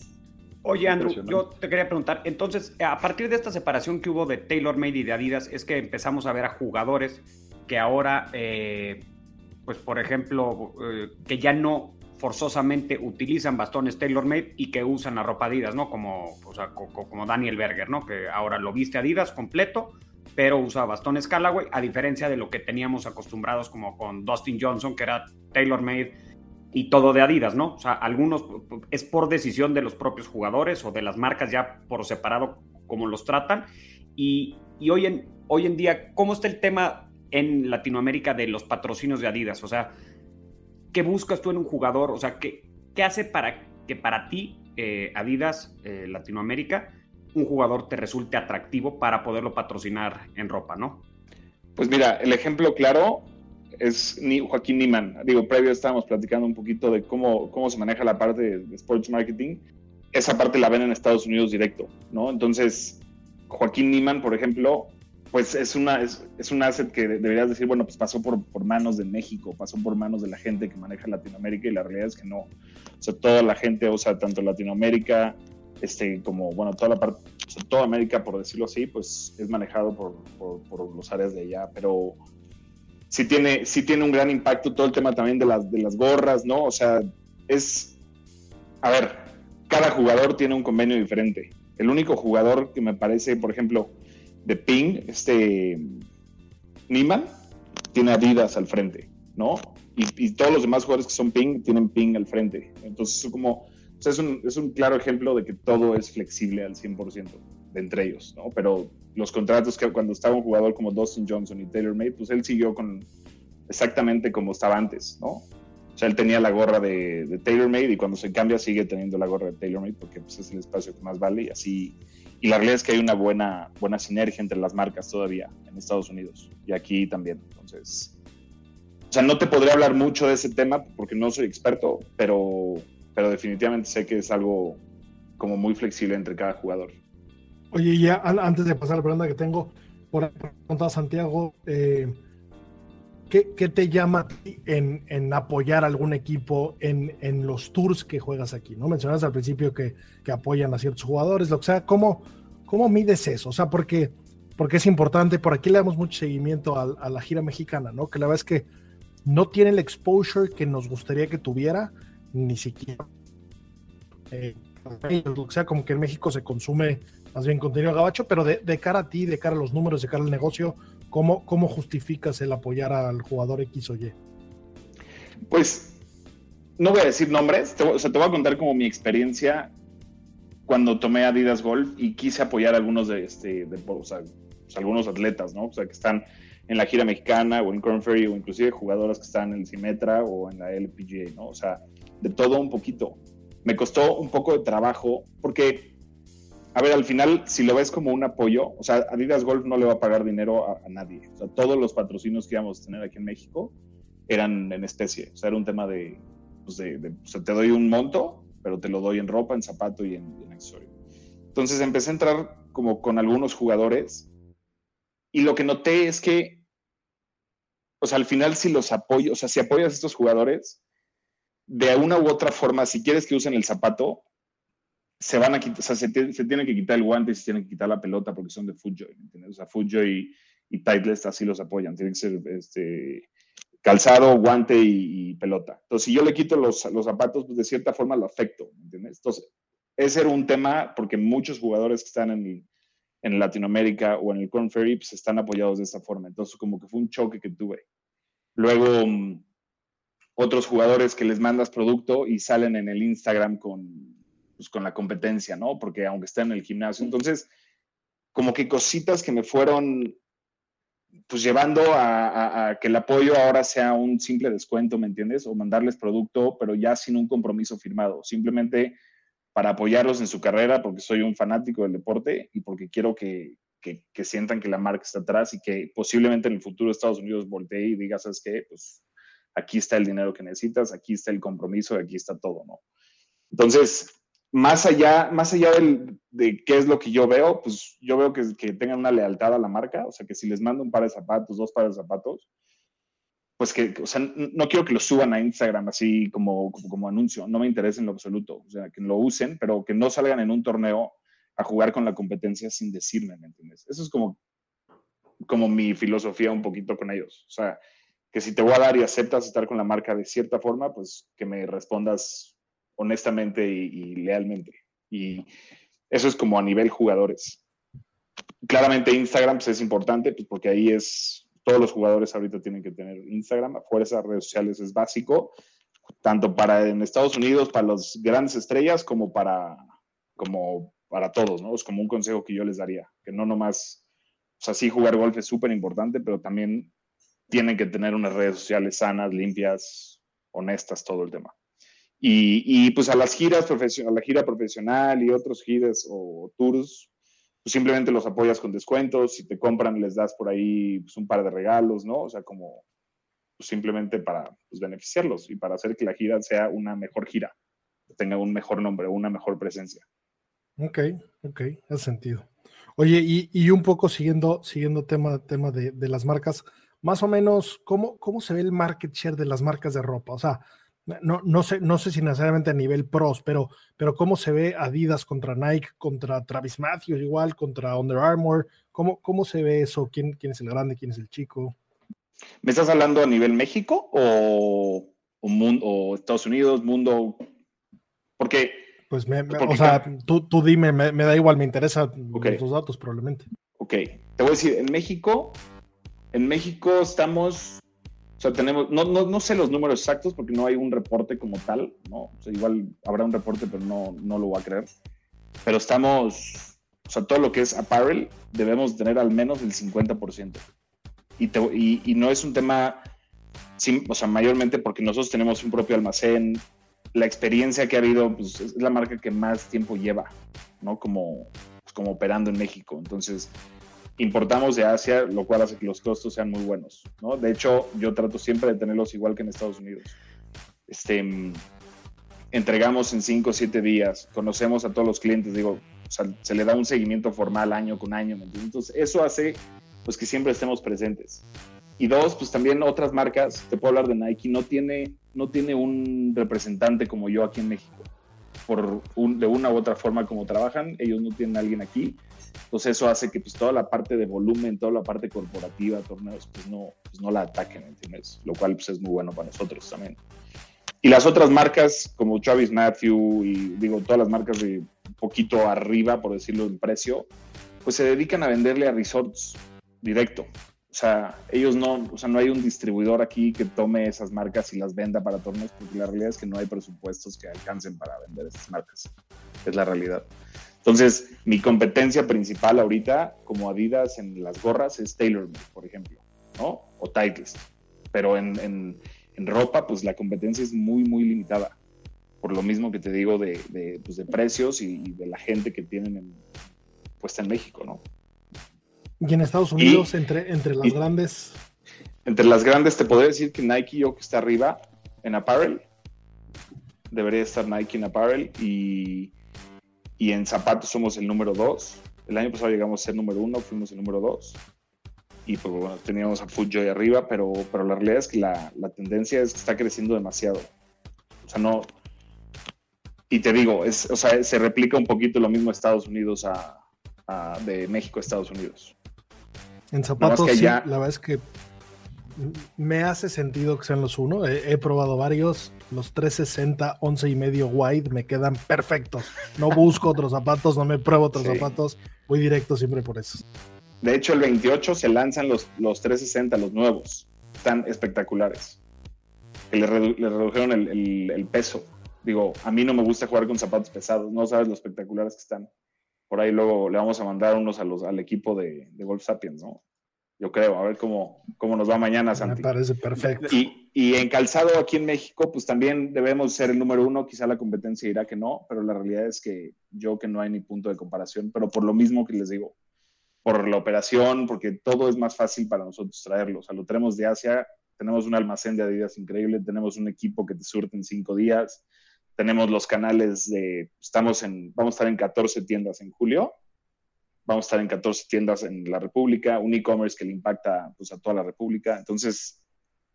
Oye, Andrew, yo te quería preguntar, entonces, a partir de esta separación que hubo de TaylorMade y de Adidas, es que empezamos a ver a jugadores que ahora, eh, pues, por ejemplo, eh, que ya no forzosamente utilizan bastones TaylorMade y que usan la ropa Adidas, ¿no? Como, como Daniel Berger, ¿no? Que ahora lo viste Adidas completo, pero usa bastones Callaway, a diferencia de lo que teníamos acostumbrados como con Dustin Johnson, que era TaylorMade y todo de Adidas, ¿no? O sea, algunos es por decisión de los propios jugadores o de las marcas ya por separado como los tratan. Y, y hoy, en, hoy en día, ¿cómo está el tema en Latinoamérica de los patrocinios de Adidas? O sea, ¿qué buscas tú en un jugador? O sea, ¿qué, qué hace para que para ti, eh, Adidas eh, Latinoamérica, un jugador te resulte atractivo para poderlo patrocinar en ropa, ¿no? Pues mira, el ejemplo claro es Joaquín Niman. Digo, previo estábamos platicando un poquito de cómo, cómo se maneja la parte de, de sports marketing. Esa parte la ven en Estados Unidos directo, ¿no? Entonces, Joaquín Niman, por ejemplo, pues es, una, es, un asset que de- deberías decir, bueno, pues pasó por, por manos de México, pasó por manos de la gente que maneja Latinoamérica y la realidad es que no. O sea, toda la gente, o sea, tanto Latinoamérica, este, como, bueno, toda la parte, o sea, toda América, por decirlo así, pues es manejado por, por, por los áreas de allá, pero sí tiene, sí tiene un gran impacto todo el tema también de las, de las gorras, ¿no? O sea, es, a ver, cada jugador tiene un convenio diferente. El único jugador que me parece, por ejemplo, de Ping, este Niman, tiene Adidas al frente, ¿no? Y, y todos los demás jugadores que son Ping tienen Ping al frente. Entonces, es como, o sea, es, un, es un claro ejemplo de que todo es flexible al 100% de entre ellos, ¿no? Pero los contratos que cuando estaba un jugador como Dustin Johnson y Taylor May, pues él siguió con exactamente como estaba antes, ¿no? O sea, él tenía la gorra de, de TaylorMade y cuando se cambia sigue teniendo la gorra de TaylorMade porque pues, es el espacio que más vale y así. Y la realidad es que hay una buena, buena sinergia entre las marcas todavía en Estados Unidos y aquí también. Entonces, o sea, no te podría hablar mucho de ese tema porque no soy experto, pero, pero definitivamente sé que es algo como muy flexible entre cada jugador. Oye, ya an- antes de pasar a la pregunta que tengo, por preguntar a Santiago, eh, ¿qué, te llama en, apoyar algún equipo en, los tours que juegas aquí? ¿no? Al principio que, apoyan a ciertos jugadores, lo que sea, ¿cómo, mides eso? O sea, porque, porque es importante, por aquí le damos mucho seguimiento a, a la gira mexicana, ¿no? Que la verdad es que no tiene el exposure que nos gustaría que tuviera, ni siquiera. eh, lo que sea, como que en México se consume más bien contenido gabacho, pero de, de, cara a ti, de cara a los números, de cara al negocio, ¿cómo, ¿cómo justificas el apoyar al jugador X o Y? Pues no voy a decir nombres, te, o sea, te voy a contar como mi experiencia cuando tomé Adidas Golf y quise apoyar a algunos de, este, o sea, pues, algunos atletas, ¿no? O sea, que están en la gira mexicana o en Corn Ferry o inclusive jugadoras que están en el Simetra o en la LPGA, ¿no? O sea, de todo un poquito. Me costó un poco de trabajo porque a ver, al final, si lo ves como un apoyo, o sea, Adidas Golf no le va a pagar dinero a, nadie. O sea, todos los patrocinios que íbamos a tener aquí en México eran en especie. O sea, era un tema de, pues de o sea, te doy un monto, pero te lo doy en ropa, en zapato y en, en accesorio. Entonces empecé a entrar como con algunos jugadores y lo que noté es que, o sea, al final si los apoyo, o sea, si apoyas a estos jugadores, de una u otra forma, si quieres que usen el zapato, se van a quitar, o sea, se, tiene que quitar el guante y se tiene que quitar la pelota porque son de Footjoy, ¿entiendes? O sea, Footjoy y, y Titleist así los apoyan, tienen que ser este, calzado, guante y, pelota. Entonces, si yo le quito los, los zapatos, pues de cierta forma lo afecto, ¿entiendes? Entonces, ese era un tema porque muchos jugadores que están en, en Latinoamérica o en el Corn pues, están apoyados de esta forma. Entonces, como que fue un choque que tuve. Luego, mm, otros jugadores que les mandas producto y salen en el Instagram con, pues, con la competencia, ¿no? Porque aunque estén en el gimnasio. Entonces, como que cositas que me fueron pues llevando a, que el apoyo ahora sea un simple descuento, ¿me entiendes? O mandarles producto, pero ya sin un compromiso firmado, simplemente para apoyarlos en su carrera, porque soy un fanático del deporte y porque quiero que, que, que sientan que la marca está atrás y que posiblemente en el futuro Estados Unidos voltee y diga, ¿sabes qué? Pues aquí está el dinero que necesitas, aquí está el compromiso, aquí está todo, ¿no? Entonces, más allá, más allá de qué es lo que yo veo, pues yo veo que, que, tengan una lealtad a la marca, o sea, que si les mando un par de zapatos, dos pares de zapatos, pues que, o sea, no quiero que lo suban a Instagram así como, como, anuncio, no me interesa en lo absoluto, o sea, que lo usen, pero que no salgan en un torneo a jugar con la competencia sin decirme, ¿me entiendes? Eso es como, como mi filosofía un poquito con ellos, o sea, que si te voy a dar y aceptas estar con la marca de cierta forma, pues que me respondas honestamente y, lealmente. Y eso es como a nivel jugadores. Claramente Instagram pues, es importante pues, porque ahí es, todos los jugadores ahorita tienen que tener Instagram, a fuerza redes sociales es básico, tanto para en Estados Unidos, para las grandes estrellas, como para, como para todos, ¿no? Es como un consejo que yo les daría, que no nomás, o sea, sí jugar golf es súper importante, pero también tienen que tener unas redes sociales sanas, limpias, honestas, todo el tema. Y, pues a las giras, a la gira profesional y otros giras o tours, pues simplemente los apoyas con descuentos, si te compran les das por ahí pues, un par de regalos, ¿no? O sea, como pues, simplemente para pues, beneficiarlos y para hacer que la gira sea una mejor gira, tenga un mejor nombre, una mejor presencia. Ok, ok, hace sentido. Oye, y, y un poco siguiendo, siguiendo tema, tema de, de, las marcas, más o menos, ¿cómo, ¿cómo se ve el market share de las marcas de ropa? O sea, no, no, sé, no sé si necesariamente a nivel pros, pero, pero cómo se ve Adidas contra Nike, contra Travis Matthews igual, contra Under Armour, ¿cómo, cómo se ve eso? ¿Quién, ¿Quién es el grande? ¿Quién es el chico? ¿Me estás hablando a nivel México o, o, mundo, o Estados Unidos, mundo? Porque... Pues, me, o sea, tú, tú dime, me, me, da igual, me interesan los datos probablemente. Ok, te voy a decir, en México, en México estamos sea, tenemos, no, no, no, sé los números exactos porque no hay un reporte como tal, ¿no? O sea, igual habrá un reporte, pero no, no lo voy a creer. Pero estamos, o sea, todo lo que es apparel debemos tener al menos el 50%. Y, te, y, y no es un tema, o sea, mayormente porque nosotros tenemos un propio almacén, la experiencia que ha habido, pues es la marca que más tiempo lleva, ¿no? Como, pues, como operando en México. Entonces, importamos de Asia, lo cual hace que los costos sean muy buenos. ¿no? De hecho, yo trato siempre de tenerlos igual que en Estados Unidos. Este, entregamos en 5 o 7 días, conocemos a todos los clientes, digo, se le da un seguimiento formal año con año. Entonces, eso hace pues, que siempre estemos presentes. Y dos, pues también otras marcas, te puedo hablar de Nike, no tiene, no tiene un representante como yo aquí en México. Por de una u otra forma como trabajan, ellos no tienen a alguien aquí entonces eso hace que pues toda la parte de volumen, toda la parte corporativa, torneos, pues no, pues no la ataquen, ¿entiendes? Lo cual pues es muy bueno para nosotros también. Y las otras marcas como Travis Matthew y digo todas las marcas de un poquito arriba, por decirlo en precio, pues se dedican a venderle a resorts directo. O sea, ellos no, o sea, no hay un distribuidor aquí que tome esas marcas y las venda para torneos, porque la realidad es que no hay presupuestos que alcancen para vender esas marcas. Es la realidad. Entonces, mi competencia principal ahorita, como Adidas en las gorras, es TaylorMade, por ejemplo, ¿no? O Titleist. Pero en, ropa, pues la competencia es muy, muy limitada. Por lo mismo que te digo de, pues, precios y, de la gente que tienen en, puesta en México, ¿no? Y en Estados Unidos, entre, entre las grandes. Entre las grandes, te podría decir que Nike, yo que está arriba en apparel, debería estar Nike en apparel y y en zapatos somos el número dos. El año pasado llegamos a ser número uno, fuimos el número dos. y pues bueno, teníamos a Footjoy arriba, pero, pero la realidad es que la, la, tendencia es que está creciendo demasiado. O sea, no... Y te digo, es, o sea, se replica un poquito lo mismo Estados Unidos a, a de México a Estados Unidos. En zapatos, sí, la verdad es que me hace sentido que sean los uno. He, he, probado varios. Los 360, 11 y medio wide me quedan perfectos. No busco otros zapatos, no me pruebo otros sí. zapatos. Voy directo siempre por eso. De hecho, el 28 se lanzan los, los 360, los nuevos. Están espectaculares. Que le, redu le redujeron el, el, el, peso. Digo, a mí no me gusta jugar con zapatos pesados. No sabes lo espectaculares que están. Por ahí luego le vamos a mandar unos a los, al equipo de, de Golf Sapiens, ¿no? yo creo, a ver cómo, cómo nos va mañana, Santi. Me parece perfecto. Y, y, en calzado aquí en México, pues también debemos ser el número uno, quizá la competencia dirá que no, pero la realidad es que yo que no hay ni punto de comparación, pero por lo mismo que les digo, por la operación, porque todo es más fácil para nosotros traerlo. O sea, lo tenemos de Asia, tenemos un almacén de Adidas increíble, tenemos un equipo que te surte en cinco días, tenemos los canales de, estamos en, vamos a estar en 14 tiendas en julio, vamos a estar en 14 tiendas en la República, un e-commerce que le impacta pues, a toda la República. Entonces,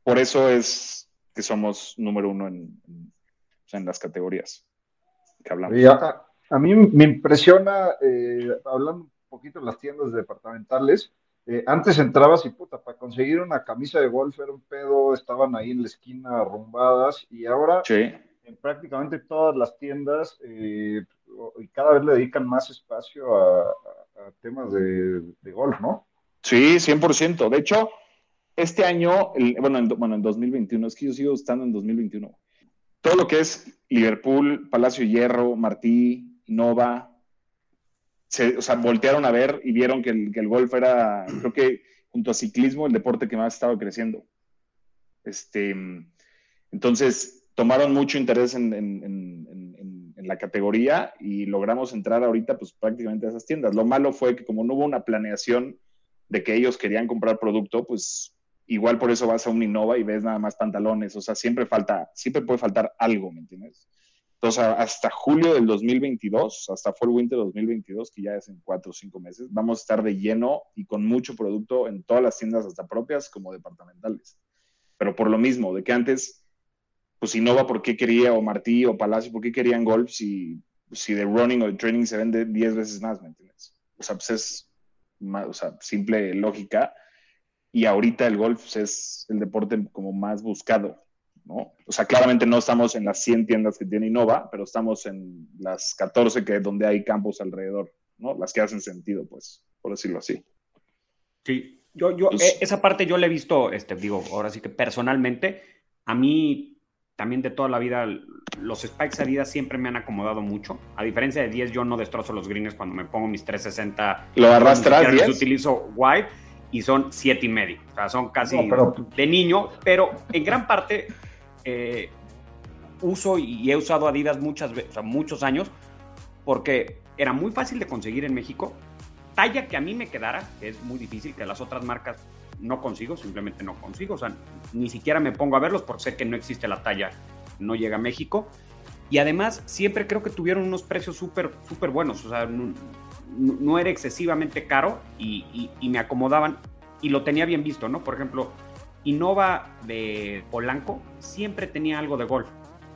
por eso es que somos número uno en, en, sea, en las categorías que hablamos. Y a, a, mí me impresiona, eh, hablando un poquito de las tiendas departamentales, eh, antes entrabas y puta, para conseguir una camisa de golf era un pedo, estaban ahí en la esquina arrumbadas y ahora sí. En prácticamente todas las tiendas eh, y cada vez le dedican más espacio a, temas de, de, golf, ¿no? Sí, 100%. De hecho, este año, el, bueno, en, bueno, en 2021, es que yo sigo estando en 2021. Todo lo que es Liverpool, Palacio Hierro, Martí, Nova, se, o sea, voltearon a ver y vieron que el, que el golf era, creo que junto a ciclismo, el deporte que más estaba creciendo. Este, entonces, tomaron mucho interés en, la categoría y logramos entrar ahorita pues prácticamente a esas tiendas. Lo malo fue que como no hubo una planeación de que ellos querían comprar producto, pues igual por eso vas a un Innova y ves nada más pantalones, o sea, siempre falta, siempre puede faltar algo, ¿me entiendes? Entonces, hasta julio del 2022, hasta Fall Winter 2022, que ya es en cuatro o cinco meses, vamos a estar de lleno y con mucho producto en todas las tiendas, hasta propias como departamentales. Pero por lo mismo, de que antes pues Innova, ¿por qué quería, o Martí, o Palacio, ¿por qué querían golf si, si de running o de training se vende 10 veces más, ¿me entiendes? O sea, pues es más, o sea, simple lógica. Y ahorita el golf pues, es el deporte como más buscado, ¿no? O sea, claramente no estamos en las 100 tiendas que tiene Innova, pero estamos en las 14 que donde hay campos alrededor, ¿no? Las que hacen sentido, pues, por decirlo así. Sí, yo, yo, pues, esa parte yo la he visto, este, digo, ahora sí que personalmente, a mí también de toda la vida, los spikes Adidas siempre me han acomodado mucho. A diferencia de 10, yo no destrozo los greens cuando me pongo mis 360. ¿Lo arrastras 10? Utilizo wide y son 7 y medio. O sea, son casi no, pero... de niño, pero en gran parte eh, uso y he usado Adidas muchas veces, o sea, muchos años, porque era muy fácil de conseguir en México. Talla que a mí me quedara, que es muy difícil, que las otras marcas no consigo, simplemente no consigo, o sea, ni siquiera me pongo a verlos porque sé que no existe la talla, no llega a México. Y además, siempre creo que tuvieron unos precios súper, súper buenos, o sea, no, no era excesivamente caro y, y, y, me acomodaban y lo tenía bien visto, ¿no? Por ejemplo, Innova de Polanco siempre tenía algo de golf,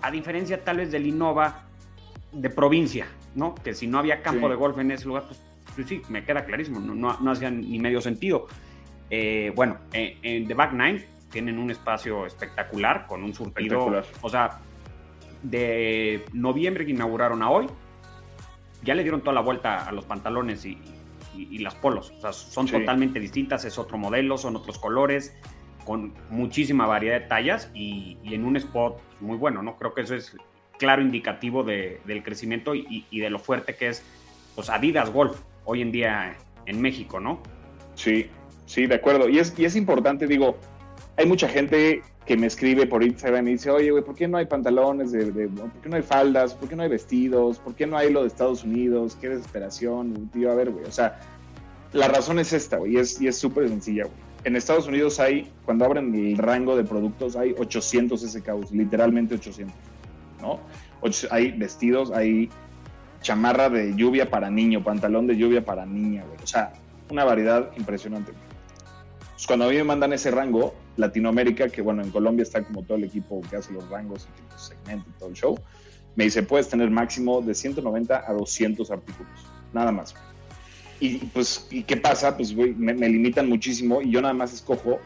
a diferencia tal vez del Innova de provincia, ¿no? Que si no había campo sí. de golf en ese lugar, pues, pues sí, me queda clarísimo, no, no, no hacía ni medio sentido. Eh, bueno, en, en, The Back Nine tienen un espacio espectacular con un surtido. O sea, de noviembre que inauguraron a hoy, ya le dieron toda la vuelta a los pantalones y, y, y las polos. O sea, son sí. totalmente distintas, es otro modelo, son otros colores, con muchísima variedad de tallas y, y, en un spot muy bueno, ¿no? Creo que eso es claro indicativo de, del crecimiento y, y, de lo fuerte que es pues, Adidas Golf hoy en día en México, ¿no? Sí, Sí, de acuerdo. Y es, y es importante, digo, hay mucha gente que me escribe por Instagram y dice, oye, güey, ¿por qué no hay pantalones? De, ¿Por qué no hay faldas? ¿Por qué no hay vestidos? ¿Por qué no hay lo de Estados Unidos? Qué desesperación, tío, a ver, güey. O sea, la razón es esta, güey, y es súper sencilla, güey. En Estados Unidos hay, cuando abren el rango de productos, hay 800 SKUs, literalmente 800, ¿no? Hay vestidos, hay chamarra de lluvia para niño, pantalón de lluvia para niña, güey. O sea, una variedad impresionante. Pues cuando a mí me mandan ese rango, Latinoamérica, que bueno, en Colombia está como todo el equipo que hace los rangos y que segmenta y todo el show, me dice, puedes tener máximo de 190 a 200 artículos, nada más. Y pues, ¿y qué pasa? Pues me, me limitan muchísimo y yo nada más escojo,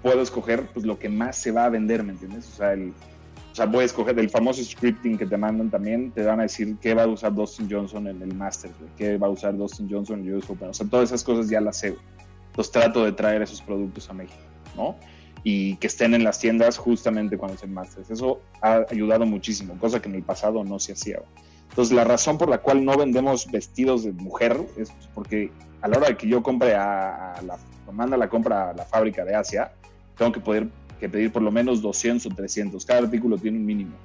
puedo escoger pues lo que más se va a vender, ¿me entiendes? O sea, el, o sea, voy a escoger del famoso scripting que te mandan también, te van a decir qué va a usar Dustin Johnson en el Masters, qué va a usar Dustin Johnson en el US Open. O sea, todas esas cosas ya las sé. Entonces trato de traer esos productos a México, ¿no? Y que estén en las tiendas justamente cuando es el Masters. Eso ha ayudado muchísimo, cosa que en el pasado no se hacía. Entonces, la razón por la cual no vendemos vestidos de mujer es porque a la hora de que yo compre a, a la, manda la compra a la fábrica de Asia, tengo que poder que pedir por lo menos 200 o 300. Cada artículo tiene un mínimo.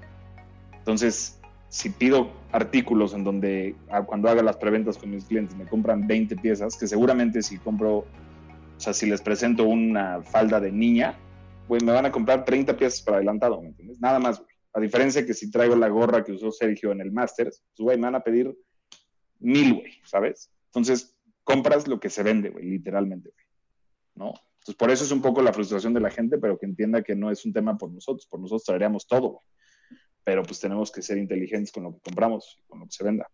Entonces, si pido artículos en donde cuando haga las preventas con mis clientes me compran 20 piezas, que seguramente si compro, o sea, si les presento una falda de niña, pues me van a comprar 30 piezas para adelantado, ¿me entiendes? Nada más, güey. A diferencia que si traigo la gorra que usó Sergio en el Masters, pues, güey, me van a pedir mil, güey, ¿sabes? Entonces, compras lo que se vende, güey, literalmente, güey. ¿No? Entonces, por eso es un poco la frustración de la gente, pero que entienda que no es un tema por nosotros. Por nosotros traeríamos todo, pero pues tenemos que ser inteligentes con lo que compramos, con lo que se venda.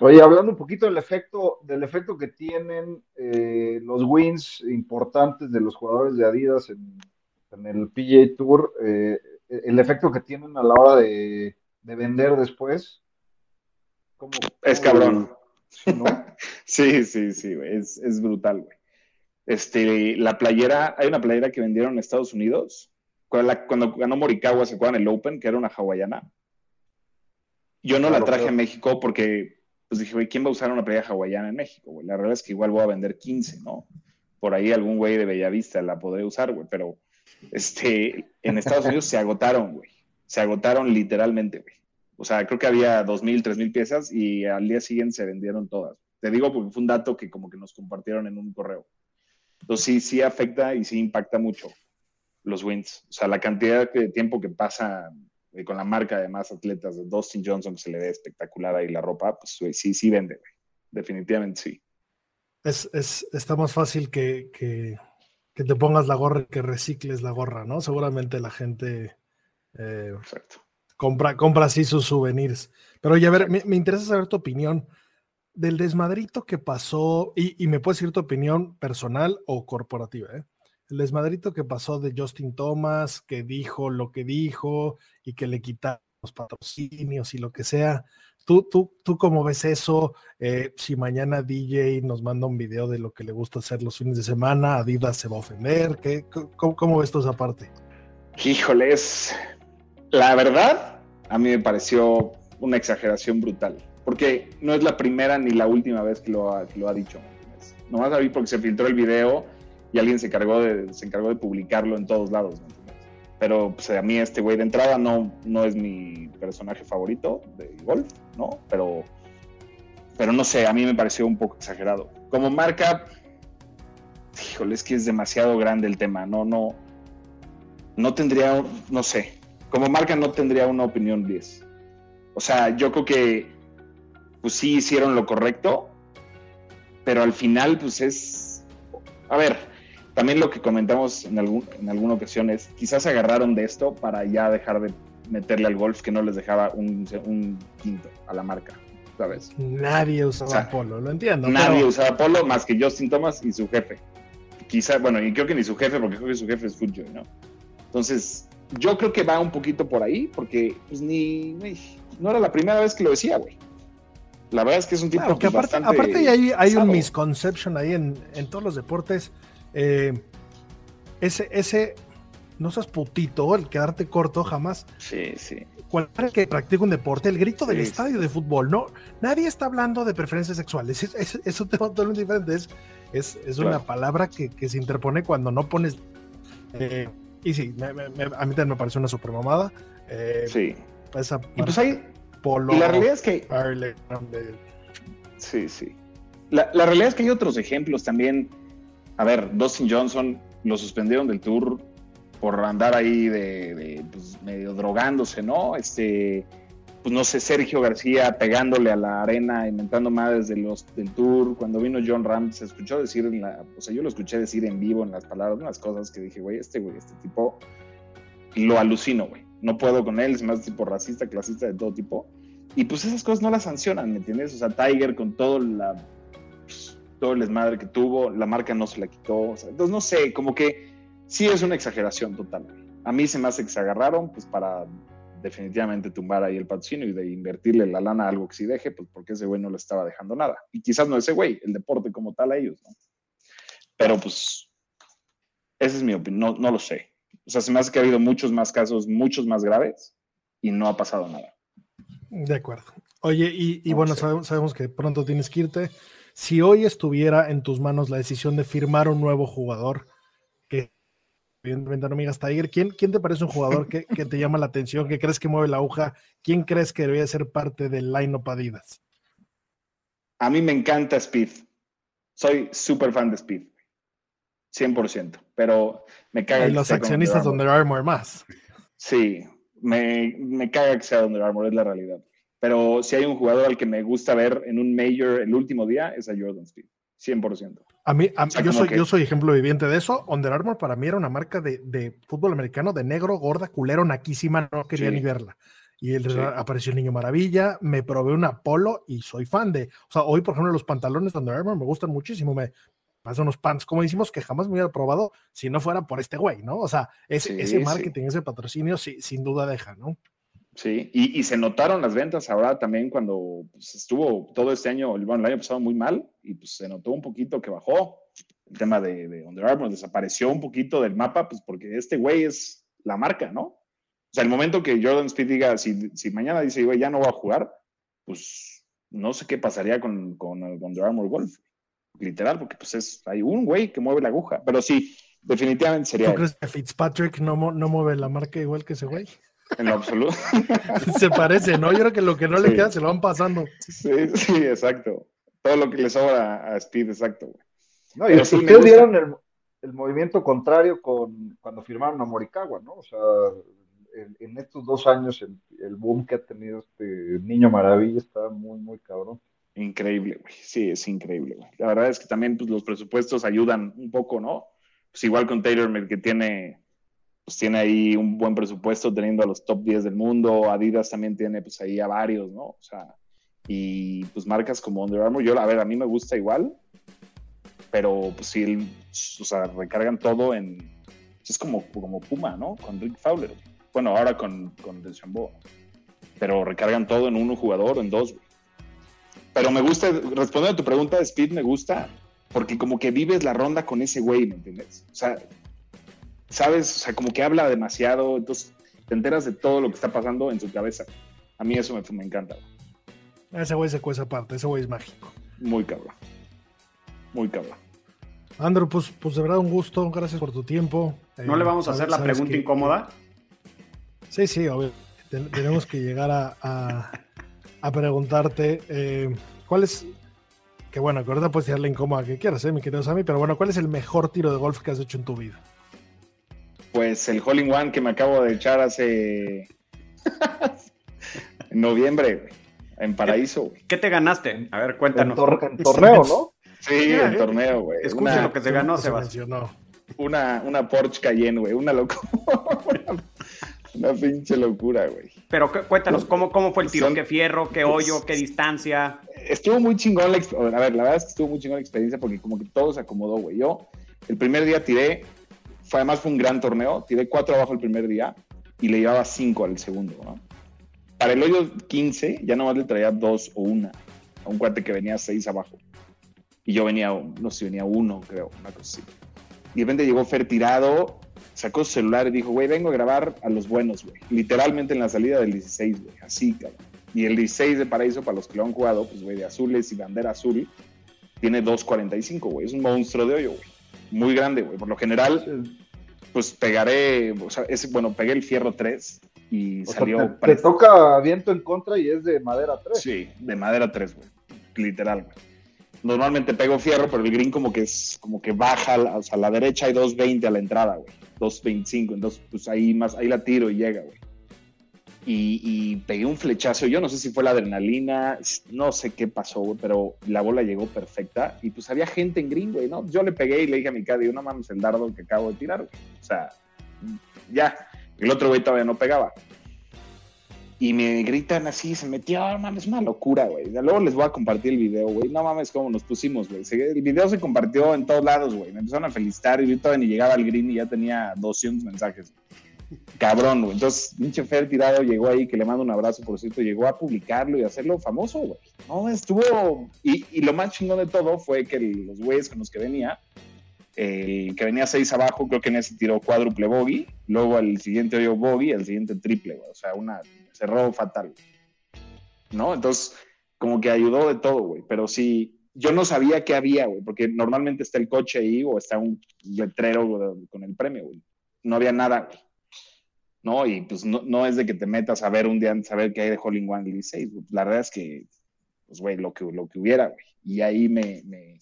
Oye, hablando un poquito del efecto, del efecto que tienen eh, los wins importantes de los jugadores de Adidas en, en el PGA Tour, eh, el efecto que tienen a la hora de, de vender después. ¿cómo, cómo es cabrón. ¿no? sí, sí, sí, güey. Es, es brutal, güey. Este, la playera, hay una playera que vendieron en Estados Unidos, cuando, cuando ganó Morikawa, se acuerdan el Open, que era una hawaiana. Yo no claro, la traje a México porque, pues dije, güey, ¿quién va a usar una playera hawaiana en México, güey? La realidad es que igual voy a vender 15, ¿no? Por ahí algún güey de Bellavista la podré usar, güey, pero este, en Estados Unidos se agotaron, güey. Se agotaron literalmente, güey. O sea, creo que había 2.000, 3.000 piezas y al día siguiente se vendieron todas. Te digo porque fue un dato que como que nos compartieron en un correo. Entonces sí, sí afecta y sí impacta mucho los wins. O sea, la cantidad de tiempo que pasa eh, con la marca de más atletas de Dustin Johnson, que se le ve espectacular ahí la ropa, pues wey, sí, sí vende. Definitivamente sí. Es, es, está más fácil que, que, que, te pongas la gorra y que recicles la gorra, ¿no? Seguramente la gente eh, compra, compra así sus souvenirs. Pero oye, a ver, me, me interesa saber tu opinión del desmadrito que pasó, y, y, me puedes decir tu opinión personal o corporativa, ¿eh? El desmadrito que pasó de Justin Thomas, que dijo lo que dijo y que le quitaron los patrocinios y lo que sea. ¿Tú, tú, tú cómo ves eso? Eh, si mañana DJ nos manda un video de lo que le gusta hacer los fines de semana, Adidas se va a ofender. ¿Qué, cómo, ves tú esa parte? Híjoles, la verdad, a mí me pareció una exageración brutal porque no es la primera ni la última vez que lo ha, que lo ha dicho. Nomás a mí porque se filtró el video y alguien se encargó de, se encargó de publicarlo en todos lados. Pero pues, a mí este güey de entrada no, no es mi personaje favorito de golf, ¿no? Pero, pero no sé, a mí me pareció un poco exagerado. Como marca, híjole, es que es demasiado grande el tema, no, no, no tendría, no sé, como marca no tendría una opinión 10. O sea, yo creo que pues sí hicieron lo correcto, pero al final, pues es. A ver, también lo que comentamos en, algún, en alguna ocasión es: quizás se agarraron de esto para ya dejar de meterle al golf que no les dejaba un, un quinto a la marca, ¿sabes? Nadie usaba o sea, polo, lo entiendo. Nadie pero... usaba polo más que Justin Thomas y su jefe. Quizás, bueno, y creo que ni su jefe, porque creo que su jefe es Fujo, ¿no? Entonces, yo creo que va un poquito por ahí, porque pues ni. No era la primera vez que lo decía, güey. La verdad es que es un tipo claro, que aparte, bastante aparte hay, hay un misconception ahí en, en todos los deportes. Eh, ese, ese, no seas putito, el quedarte corto jamás. Sí, sí. Cualquiera que practique un deporte, el grito del sí, estadio de fútbol, no, nadie está hablando de preferencias sexuales. Es, es, es un tema totalmente diferente. Es, es, es claro. una palabra que, que, se interpone cuando no pones. Eh, y sí, me, me, a mí también me parece una super mamada. Eh, sí. Esa, y pues hay, Polo, y la realidad es que. Sí, sí. La, la, realidad es que hay otros ejemplos también. A ver, Dustin Johnson lo suspendieron del tour por andar ahí de, de pues, medio drogándose, ¿no? Este. pues no sé, Sergio García pegándole a la arena, inventando más desde los del tour. Cuando vino John Ram, se escuchó decir, en la, o sea, yo lo escuché decir en vivo en las palabras, unas cosas que dije, güey, este güey, este tipo, lo alucino, güey. No puedo con él, es más tipo racista, clasista, de todo tipo. Y pues esas cosas no las sancionan, ¿me entiendes? O sea, Tiger con todo la todo el desmadre que tuvo, la marca no se la quitó. O sea, entonces, no sé, como que sí es una exageración total. A mí se me hace que se agarraron, pues para definitivamente tumbar ahí el patrocinio y de invertirle la lana a algo que sí deje, pues porque ese güey no le estaba dejando nada. Y quizás no ese güey, el deporte como tal a ellos, ¿no? Pero pues, esa es mi opinión, no, no lo sé. O sea, se me hace que ha habido muchos más casos, muchos más graves y no ha pasado nada. De acuerdo. Oye, y, y bueno, sabemos, sabemos que pronto tienes que irte. Si hoy estuviera en tus manos la decisión de firmar un nuevo jugador, evidentemente no me digas Tiger, ¿quién, ¿quién te parece un jugador que, que, te llama la atención, que crees que mueve la aguja? ¿Quién crees que debería ser parte del line-up Adidas? A mí me encanta Speed. Soy súper fan de Speed. 100%. Pero me caga. Y los accionistas donde Armour más. Sí, me, me caga que sea donde Armour, es la realidad. Pero si hay un jugador al que me gusta ver en un Major el último día, es a Jordan Speed. 100%. A mí, a, o sea, yo, soy, que... yo soy ejemplo viviente de eso. Under Armour para mí era una marca de, de fútbol americano de negro, gorda, culero, naquísima, no quería sí. ni verla. Y el, sí. apareció el Niño Maravilla, me probé un Apolo y soy fan de. O sea, hoy, por ejemplo, los pantalones de Under Armour me gustan muchísimo. Me pasan unos pants, como decimos, que jamás me hubiera probado si no fuera por este güey, ¿no? O sea, ese, sí, ese marketing, ese patrocinio, sí, sin duda deja, ¿no? Sí, y, y, se notaron las ventas ahora también cuando pues, estuvo todo este año, bueno, el año pasado muy mal, y pues se notó un poquito que bajó el tema de, de Under Armour, desapareció un poquito del mapa, pues porque este güey es la marca, ¿no? O sea, el momento que Jordan Speed diga, si, si mañana dice, güey, ya no va a jugar, pues no sé qué pasaría con, con el Under Armour Golf, literal, porque pues es, hay un güey que mueve la aguja, pero sí, definitivamente sería... ¿Tú crees que Fitzpatrick no, no mueve la marca igual que ese güey? En lo absoluto. se parece, ¿no? Yo creo que lo que no le queda se lo van pasando. Sí, sí, exacto. Todo lo que le sobra a Speed, exacto. Güey. No, y sí ustedes vieron el, el, movimiento contrario con cuando firmaron a Morikawa, ¿no? O sea, en, en estos dos años el, el, boom que ha tenido este niño maravilla está muy, muy cabrón. Increíble, güey. Sí, es increíble, güey. La verdad es que también pues, los presupuestos ayudan un poco, ¿no? Pues igual con Taylor, que tiene pues tiene ahí un buen presupuesto teniendo a los top 10 del mundo, Adidas también tiene pues ahí a varios, ¿no? O sea, y pues marcas como Under Armour, yo, a ver, a mí me gusta igual, pero pues sí, o sea, recargan todo en, es como, como Puma, ¿no? Con Rick Fowler, bueno, ahora con, con Deschambeau, pero recargan todo en uno jugador en dos, güey. Pero me gusta, respondiendo a tu pregunta, Speed me gusta, porque como que vives la ronda con ese güey, ¿me entiendes? O sea, ¿sabes? O sea, como que habla demasiado, entonces te enteras de todo lo que está pasando en su cabeza. A mí eso me, me encanta. Ese güey se cuece aparte, ese güey es mágico. Muy cabrón. Muy cabrón. Andrew, pues, pues de verdad un gusto, gracias por tu tiempo. ¿No eh, le vamos a hacer la pregunta que, incómoda? Sí, sí, obvio. Tenemos que llegar a, a, a preguntarte eh, cuál es, que bueno, que ahorita puedes tirarle incómoda que quieras, eh, mi querido Sammy, pero bueno, ¿cuál es el mejor tiro de golf que has hecho en tu vida? Pues el Hole in One que me acabo de echar hace en noviembre, en Paraíso. ¿Qué te ganaste? A ver, cuéntanos. En, tor en torneo, ¿no? Sí, en eh, torneo, güey. Escucha lo que se ganó, Sebastián. Una, una Porsche Cayenne, güey, una locura. una pinche locura, güey. Pero cuéntanos, ¿cómo, cómo fue el tiro? Son, ¿Qué fierro, qué hoyo, qué distancia? Estuvo muy chingón la A ver, la verdad es que estuvo muy chingón la experiencia porque como que todo se acomodó, güey. Yo el primer día tiré fue, además fue un gran torneo. Tiré cuatro abajo el primer día y le llevaba cinco al segundo. ¿no? Para el hoyo 15 ya nomás le traía dos o una a un cuate que venía seis abajo. Y yo venía, no sé, venía uno, creo, una cosa así. Y de repente llegó Fer tirado, sacó su celular y dijo, güey, vengo a grabar a los buenos, güey. Literalmente en la salida del 16, güey. Así, cabrón. Y el 16 de Paraíso, para los que lo han jugado, pues, güey, de azules y bandera azul, tiene 2.45, güey. Es un monstruo de hoyo, güey muy grande, güey. Por lo general, pues pegaré, o sea, es, bueno, pegué el fierro 3 y o salió. Sea, te, te, toca viento en contra y es de madera 3. Sí, de madera 3, güey. Literal, güey. Normalmente pego fierro, pero el green como que es, como que baja, o sea, a la derecha hay 2.20 a la entrada, güey. 2.25, entonces pues ahí más, ahí la tiro y llega, güey. Y, y pegué un flechazo. Yo no sé si fue la adrenalina, no sé qué pasó, güey, pero la bola llegó perfecta y pues había gente en green, güey, ¿no? Yo le pegué y le dije a mi caddy, no mames el dardo que acabo de tirar, güey. O sea, ya. El otro güey todavía no pegaba. Y me gritan así, se metió, no mames, es una locura, güey. Luego les voy a compartir el video, güey. No mames, cómo nos pusimos, güey. El video se compartió en todos lados, güey. Me empezaron a felicitar y yo todavía ni llegaba al green y ya tenía 200 mensajes. Cabrón, güey. Entonces, pinche Fer tirado llegó ahí, que le mando un abrazo, por cierto, llegó a publicarlo y hacerlo famoso, güey. No, estuvo... Y, lo más chingón de todo fue que los güeyes con los que venía, el que venía seis abajo, creo que en ese tiró cuádruple bogey, luego al siguiente dio bogey, al siguiente triple, güey. O sea, una cerró fatal. ¿No? Entonces, como que ayudó de todo, güey. Pero sí, yo no sabía qué había, güey, porque normalmente está el coche ahí o está un letrero con el premio, güey. No había nada. ¿No? Y pues no, no es de que te metas a ver un día antes a ver qué hay de Hole in One 16, güey. La verdad es que, pues, güey, lo que, lo que hubiera, güey. Y ahí me, me,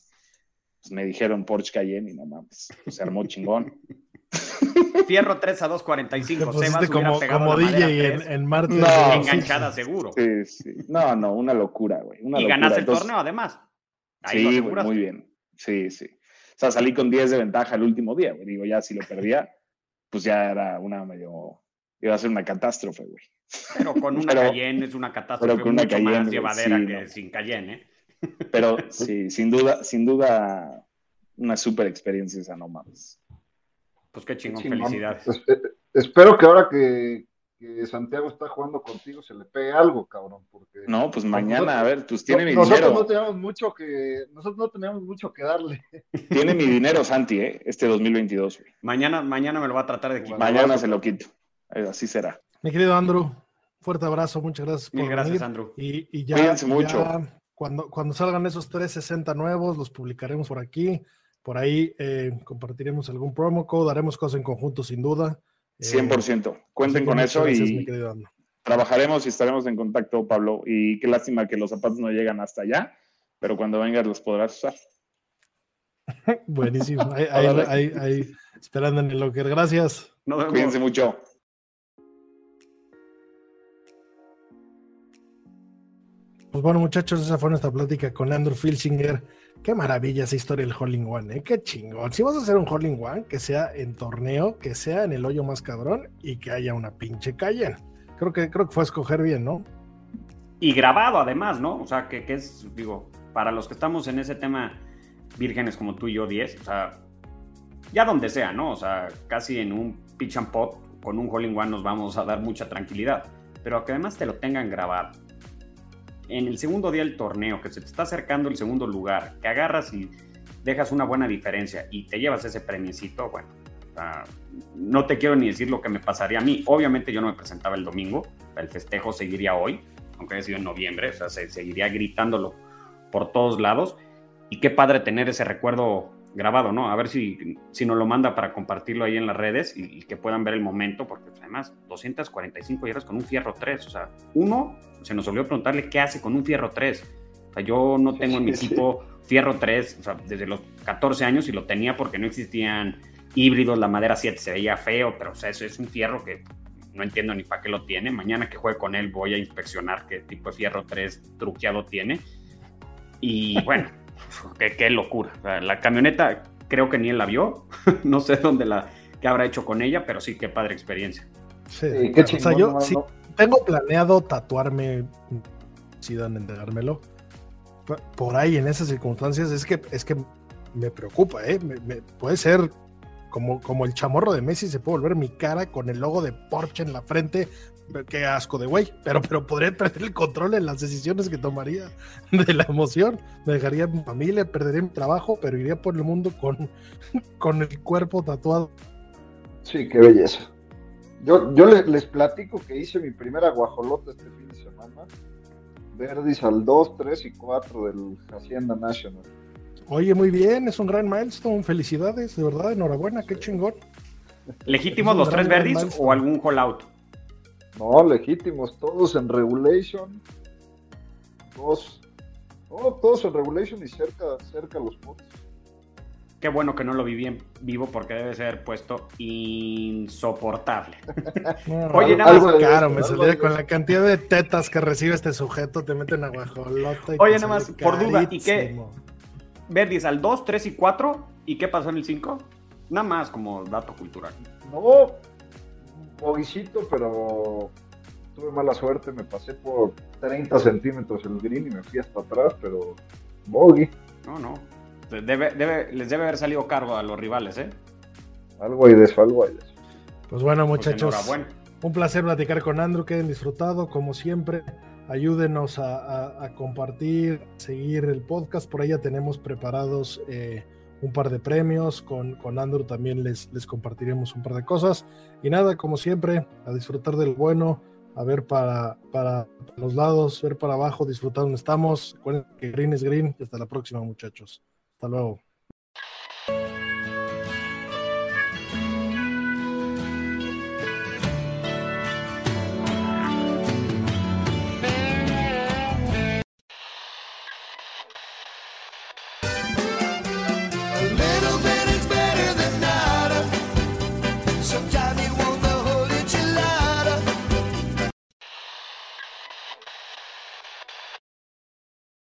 pues, me dijeron Porsche Cayenne y no mames, se armó chingón. Fierro 3 a Te 2.45. Sebas como, como DJ en, 3, en martes. No. enganchada seguro. Sí, sí. No, no, una locura, güey. una Y locura. ganaste el Entonces, torneo además. Ahí Sí, güey, muy bien. Sí, sí. O sea, salí con 10 de ventaja el último día, güey. Digo, ya si lo perdía, pues ya era una medio. Iba a ser una catástrofe, güey. Pero con una Pero- Cayenne es una catástrofe pero con una mucho Cayenne, más llevadera sí, que no. sin Cayenne. ¿eh? Pero sí, sin duda, sin duda, una super experiencia esa, no mames. Pues qué chingón, Chingón. felicidades. Es- eh, espero que ahora que, que Santiago está jugando contigo se le pegue algo, cabrón, porque No, pues mañana, Nosotros- a ver, pues tiene mi nosotros dinero. no tenemos mucho que nosotros no tenemos mucho que darle. Tiene mi dinero, Santi, ¿eh? Este 2022, güey. Mañana, mañana me lo va a tratar de quitar. Mañana se lo quito. Eh, Así será. Mi querido Andrew, fuerte abrazo, muchas gracias por Mil gracias, venir. Andrew. Y, y ya, Cuídense mucho. ya cuando, cuando salgan esos 360 nuevos, los publicaremos por aquí. Por ahí eh, compartiremos algún promo code, haremos cosas en conjunto sin duda. Eh, 100%. Cuenten así que con eso gracias, y mi querido Andrew. trabajaremos y estaremos en contacto, Pablo. Y qué lástima que los zapatos no llegan hasta allá, pero cuando vengas los podrás usar. Buenísimo. Ahí, ahí, ahí- ahí, esperando en el locker. Gracias. Nos vemos. Cuídense mucho. Pues bueno, muchachos, esa fue nuestra plática con Andrew Filsinger. Qué maravilla esa historia del Hole in One, ¿eh? Qué chingón. Si vas a hacer un Hole in One, que sea en torneo, que sea en el hoyo más cabrón y que haya una pinche calle. Creo que, creo que fue a escoger bien, ¿no? Y grabado además, ¿no? O sea, que, es, digo, para los que estamos en ese tema vírgenes como tú y yo, 10, o sea, ya donde sea, ¿no? O sea, casi en un pitch and pot con un hole in one nos vamos a dar mucha tranquilidad. Pero que además te lo tengan grabado. En el segundo día del torneo, que se te está acercando el segundo lugar, que agarras y dejas una buena diferencia y te llevas ese premiecito, bueno, no te quiero ni decir lo que me pasaría a mí. Obviamente yo no me presentaba el domingo, el festejo seguiría hoy, aunque haya sido en noviembre, o sea, se seguiría gritándolo por todos lados. Y qué padre tener ese recuerdo grabado, ¿no? A ver si, si nos lo manda para compartirlo ahí en las redes y, y que puedan ver el momento, porque pues, además 245 yardas con un fierro 3, o sea, uno, se nos olvidó preguntarle qué hace con un fierro 3. O sea, yo no tengo en mi equipo fierro 3, o sea, desde los 14 años y lo tenía porque no existían híbridos, la madera 7 se veía feo, pero o sea, eso es un fierro que no entiendo ni para qué lo tiene. Mañana que juegue con él voy a inspeccionar qué tipo de fierro 3 truqueado tiene. Y bueno, qué, qué locura. O sea, la camioneta creo que ni él la vio. no sé dónde la qué habrá hecho con ella, pero sí, qué padre experiencia. Sí. Sí, qué o sea, chingón, yo no, sí no. tengo planeado tatuarme, si dan entregármelo. Por- Por ahí, en esas circunstancias, es que, es que me preocupa, ¿eh? Me- me- puede ser como, como el chamorro de Messi, se puede volver mi cara con el logo de Porsche en la frente. Qué asco de güey, pero, pero podría perder el control en las decisiones que tomaría de la emoción. Me dejaría mi familia, perdería mi trabajo, pero iría por el mundo con, con el cuerpo tatuado. Sí, qué belleza. Yo, yo les, les platico que hice mi primera guajolota este fin de semana. Verdis al 2, 3 y 4 del Hacienda National. Oye, muy bien, es un gran milestone. Felicidades, de verdad, enhorabuena, qué chingón. ¿Legítimos los tres verdis o algún hole out? No, legítimos, todos en regulation. Todos, no, todos en regulation y cerca, cerca los puntos. Qué bueno que no lo viví en vivo porque debe ser puesto insoportable. Oye, nada algo más- caro, me salía con la cantidad de tetas que recibe este sujeto, te meten a guajolota. y Oye, nada más, por duda, ¿y qué? Verdis al 2, 3 y 4. ¿Y qué pasó en el 5? Nada más como dato cultural. No, boguicito, pero tuve mala suerte, me pasé por 30 centímetros el green y me fui hasta atrás, pero bogey, No, no. Debe, debe- les debe haber salido cargo a los rivales, ¿eh? algo hay de eso, algo hay de eso. Pues bueno, Pues muchachos, enhorabuena. un placer platicar con Andrew, que hayan disfrutado, como siempre. Ayúdenos a, a- a compartir, seguir el podcast. Por ahí ya tenemos preparados eh, un par de premios. Con, con Andrew también les, les compartiremos un par de cosas. Y nada, como siempre, a disfrutar del bueno, a ver para, para los lados, ver para abajo, disfrutar donde estamos. Recuerden que green es green. Y hasta la próxima, muchachos. Hasta luego.